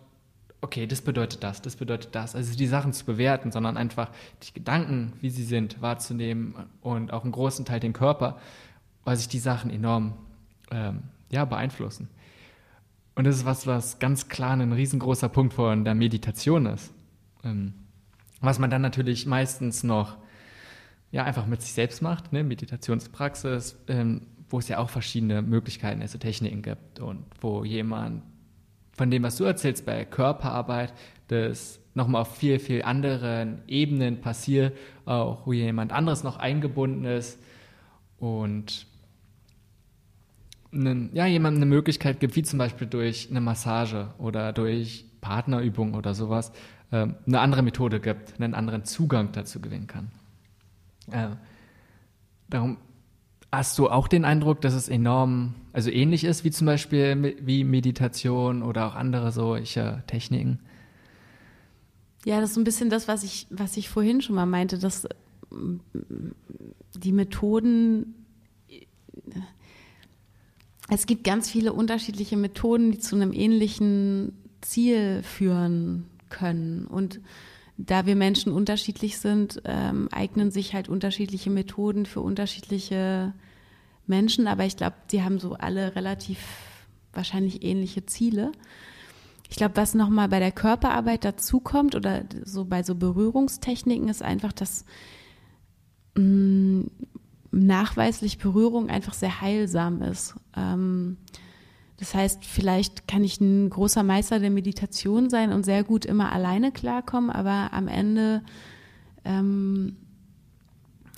[SPEAKER 1] okay, das bedeutet das, das bedeutet das, also die Sachen zu bewerten, sondern einfach die Gedanken, wie sie sind, wahrzunehmen und auch einen großen Teil den Körper, weil sich die Sachen enorm ähm, ja, beeinflussen. Und das ist was, was ganz klar ein riesengroßer Punkt von der Meditation ist. Ähm, was man dann natürlich meistens noch ja, einfach mit sich selbst macht, ne? Meditationspraxis, ähm, wo es ja auch verschiedene Möglichkeiten, also Techniken gibt und wo jemand von dem, was du erzählst bei Körperarbeit, das nochmal auf viel, viel anderen Ebenen passiert, auch wo jemand anderes noch eingebunden ist und einen, ja, jemandem eine Möglichkeit gibt, wie zum Beispiel durch eine Massage oder durch Partnerübung oder sowas, eine andere Methode gibt, einen anderen Zugang dazu gewinnen kann. Äh, darum hast du auch den Eindruck, dass es enorm, also ähnlich ist wie zum Beispiel wie Meditation oder auch andere solche Techniken?
[SPEAKER 2] Ja, das ist ein bisschen das, was ich, was ich vorhin schon mal meinte, dass die Methoden, es gibt ganz viele unterschiedliche Methoden, die zu einem ähnlichen Ziel führen können. Und da wir Menschen unterschiedlich sind, ähm, eignen sich halt unterschiedliche Methoden für unterschiedliche Menschen, aber ich glaube, sie haben so alle relativ wahrscheinlich ähnliche Ziele. Ich glaube, was nochmal bei der Körperarbeit dazukommt oder so bei so Berührungstechniken ist einfach, dass mh, mm, nachweislich Berührung einfach sehr heilsam ist. Ähm, das heißt, vielleicht kann ich ein großer Meister der Meditation sein und sehr gut immer alleine klarkommen, aber am Ende ähm,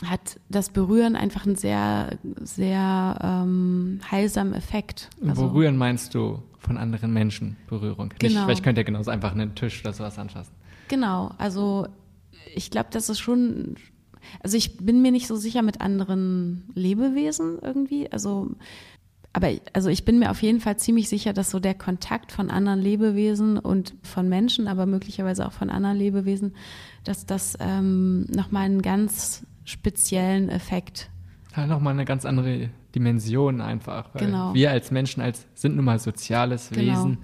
[SPEAKER 2] hat das Berühren einfach einen sehr, sehr ähm, heilsamen Effekt.
[SPEAKER 1] Also, Berühren meinst du von anderen Menschen Berührung? Nicht, genau. Vielleicht könnt ihr genauso einfach einen Tisch oder sowas anfassen.
[SPEAKER 2] Genau, also ich glaube, das ist schon, also ich bin mir nicht so sicher mit anderen Lebewesen irgendwie. Also aber also ich bin mir auf jeden Fall ziemlich sicher, dass so der Kontakt von anderen Lebewesen und von Menschen, aber möglicherweise auch von anderen Lebewesen, dass das ähm, nochmal einen ganz speziellen Effekt.
[SPEAKER 1] Ja, nochmal eine ganz andere Dimension einfach. Weil genau. Wir als Menschen als, sind nun mal soziales genau. Wesen,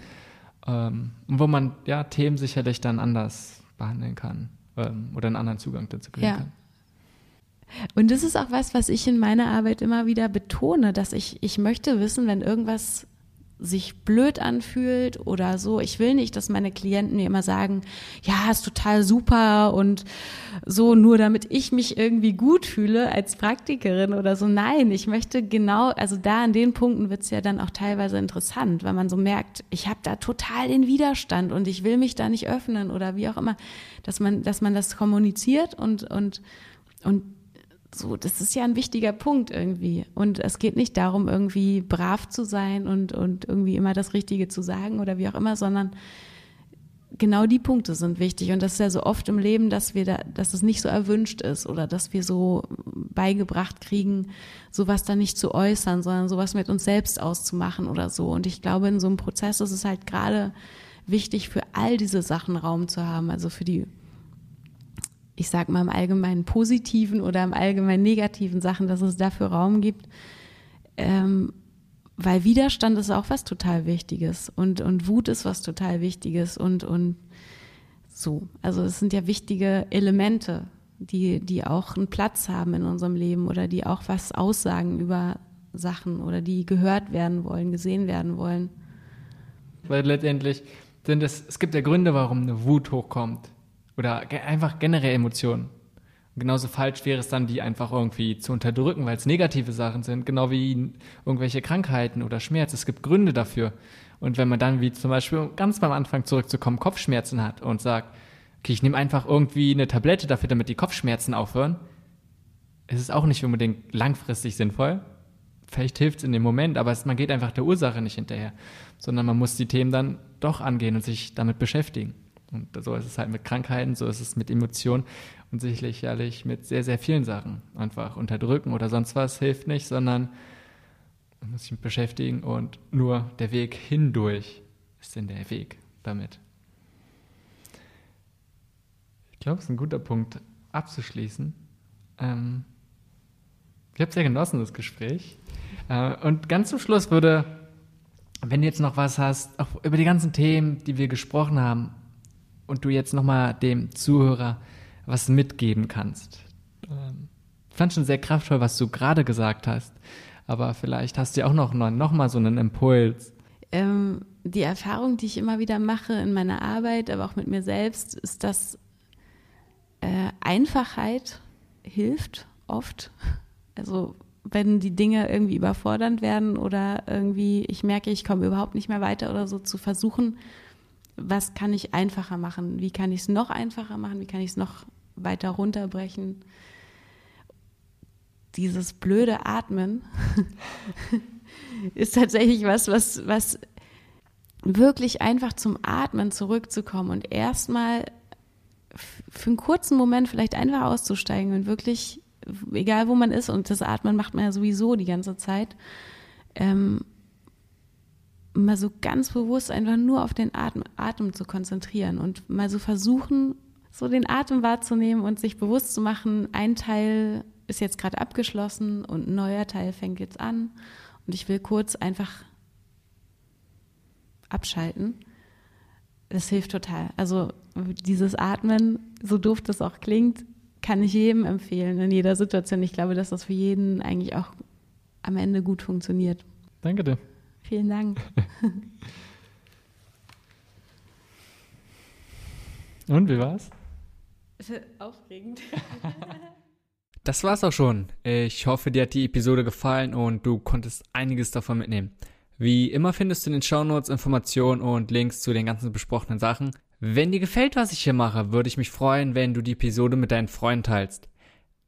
[SPEAKER 1] ähm, wo man ja Themen sicherlich dann anders behandeln kann ähm, oder einen anderen Zugang dazu kriegen ja. kann.
[SPEAKER 2] Und das ist auch was, was ich in meiner Arbeit immer wieder betone, dass ich, ich möchte wissen, wenn irgendwas sich blöd anfühlt oder so. Ich will nicht, dass meine Klienten mir immer sagen, ja, ist total super und so, nur damit ich mich irgendwie gut fühle als Praktikerin oder so. Nein, ich möchte genau, also da an den Punkten wird es ja dann auch teilweise interessant, weil man so merkt, ich habe da total den Widerstand und ich will mich da nicht öffnen oder wie auch immer, dass man, dass man das kommuniziert und, und, und so, das ist ja ein wichtiger Punkt irgendwie. Und es geht nicht darum, irgendwie brav zu sein und, und irgendwie immer das Richtige zu sagen oder wie auch immer, sondern genau die Punkte sind wichtig. Und das ist ja so oft im Leben, dass wir da, dass es nicht so erwünscht ist oder dass wir so beigebracht kriegen, sowas dann nicht zu äußern, sondern sowas mit uns selbst auszumachen oder so. Und ich glaube, in so einem Prozess ist es halt gerade wichtig, für all diese Sachen Raum zu haben, also für die ich sag mal im allgemeinen positiven oder im allgemeinen negativen Sachen, dass es dafür Raum gibt. Ähm, weil Widerstand ist auch was total Wichtiges und, und Wut ist was total Wichtiges und, und so. Also es sind ja wichtige Elemente, die, die auch einen Platz haben in unserem Leben oder die auch was aussagen über Sachen oder die gehört werden wollen, gesehen werden wollen.
[SPEAKER 1] Weil letztendlich sind es, es gibt ja Gründe, warum eine Wut hochkommt. Oder einfach generell Emotionen. Und genauso falsch wäre es dann, die einfach irgendwie zu unterdrücken, weil es negative Sachen sind, genau wie irgendwelche Krankheiten oder Schmerz. Es gibt Gründe dafür. Und wenn man dann, wie zum Beispiel ganz beim Anfang zurückzukommen, Kopfschmerzen hat und sagt, okay, ich nehme einfach irgendwie eine Tablette dafür, damit die Kopfschmerzen aufhören, ist es auch nicht unbedingt langfristig sinnvoll. Vielleicht hilft es in dem Moment, aber es, man geht einfach der Ursache nicht hinterher, sondern man muss die Themen dann doch angehen und sich damit beschäftigen. Und so ist es halt mit Krankheiten, so ist es mit Emotionen und sicherlich mit sehr, sehr vielen Sachen. Einfach unterdrücken oder sonst was hilft nicht, sondern man muss sich beschäftigen und nur der Weg hindurch ist denn der Weg damit. Ich glaube, es ist ein guter Punkt abzuschließen. Ähm, ich habe sehr genossen, das Gespräch. Äh, und ganz zum Schluss würde, wenn du jetzt noch was hast, auch über die ganzen Themen, die wir gesprochen haben, und du jetzt nochmal dem Zuhörer was mitgeben kannst. Ähm, ich fand schon sehr kraftvoll, was du gerade gesagt hast, aber vielleicht hast du ja auch noch, noch mal so einen Impuls.
[SPEAKER 2] Ähm, die Erfahrung, die ich immer wieder mache in meiner Arbeit, aber auch mit mir selbst, ist, dass äh, Einfachheit hilft oft. Also wenn die Dinge irgendwie überfordernd werden oder irgendwie ich merke, ich komme überhaupt nicht mehr weiter oder so, zu versuchen, was kann ich einfacher machen? Wie kann ich es noch einfacher machen? Wie kann ich es noch weiter runterbrechen? Dieses blöde Atmen ist tatsächlich was, was, was wirklich einfach zum Atmen zurückzukommen und erstmal für einen kurzen Moment vielleicht einfach auszusteigen und wirklich, egal wo man ist, und das Atmen macht man ja sowieso die ganze Zeit, ähm, mal so ganz bewusst einfach nur auf den Atem, Atem zu konzentrieren und mal so versuchen, so den Atem wahrzunehmen und sich bewusst zu machen, ein Teil ist jetzt gerade abgeschlossen und ein neuer Teil fängt jetzt an und ich will kurz einfach abschalten. Das hilft total. Also dieses Atmen, so doof das auch klingt, kann ich jedem empfehlen in jeder Situation. Ich glaube, dass das für jeden eigentlich auch am Ende gut funktioniert.
[SPEAKER 1] Danke dir.
[SPEAKER 2] Vielen Dank.
[SPEAKER 1] Und wie war's?
[SPEAKER 2] Aufregend.
[SPEAKER 1] Das war's auch schon. Ich hoffe, dir hat die Episode gefallen und du konntest einiges davon mitnehmen. Wie immer findest du in den Shownotes Informationen und Links zu den ganzen besprochenen Sachen. Wenn dir gefällt, was ich hier mache, würde ich mich freuen, wenn du die Episode mit deinen Freunden teilst.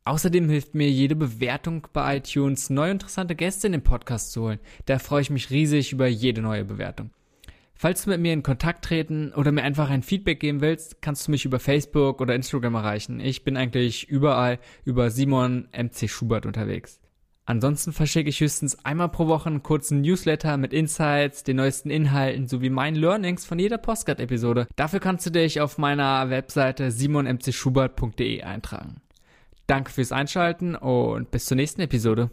[SPEAKER 1] Außerdem hilft mir jede Bewertung bei iTunes, neue interessante Gäste in den Podcast zu holen. Da freue ich mich riesig über jede neue Bewertung. Falls du mit mir in Kontakt treten oder mir einfach ein Feedback geben willst, kannst du mich über Facebook oder Instagram erreichen. Ich bin eigentlich überall über Simon MC Schubert unterwegs. Ansonsten verschicke ich höchstens einmal pro Woche einen kurzen Newsletter mit Insights, den neuesten Inhalten sowie meinen Learnings von jeder Postcard-Episode. Dafür kannst du dich auf meiner Webseite simonmcschubert.de eintragen. Danke fürs Einschalten und bis zur nächsten Episode.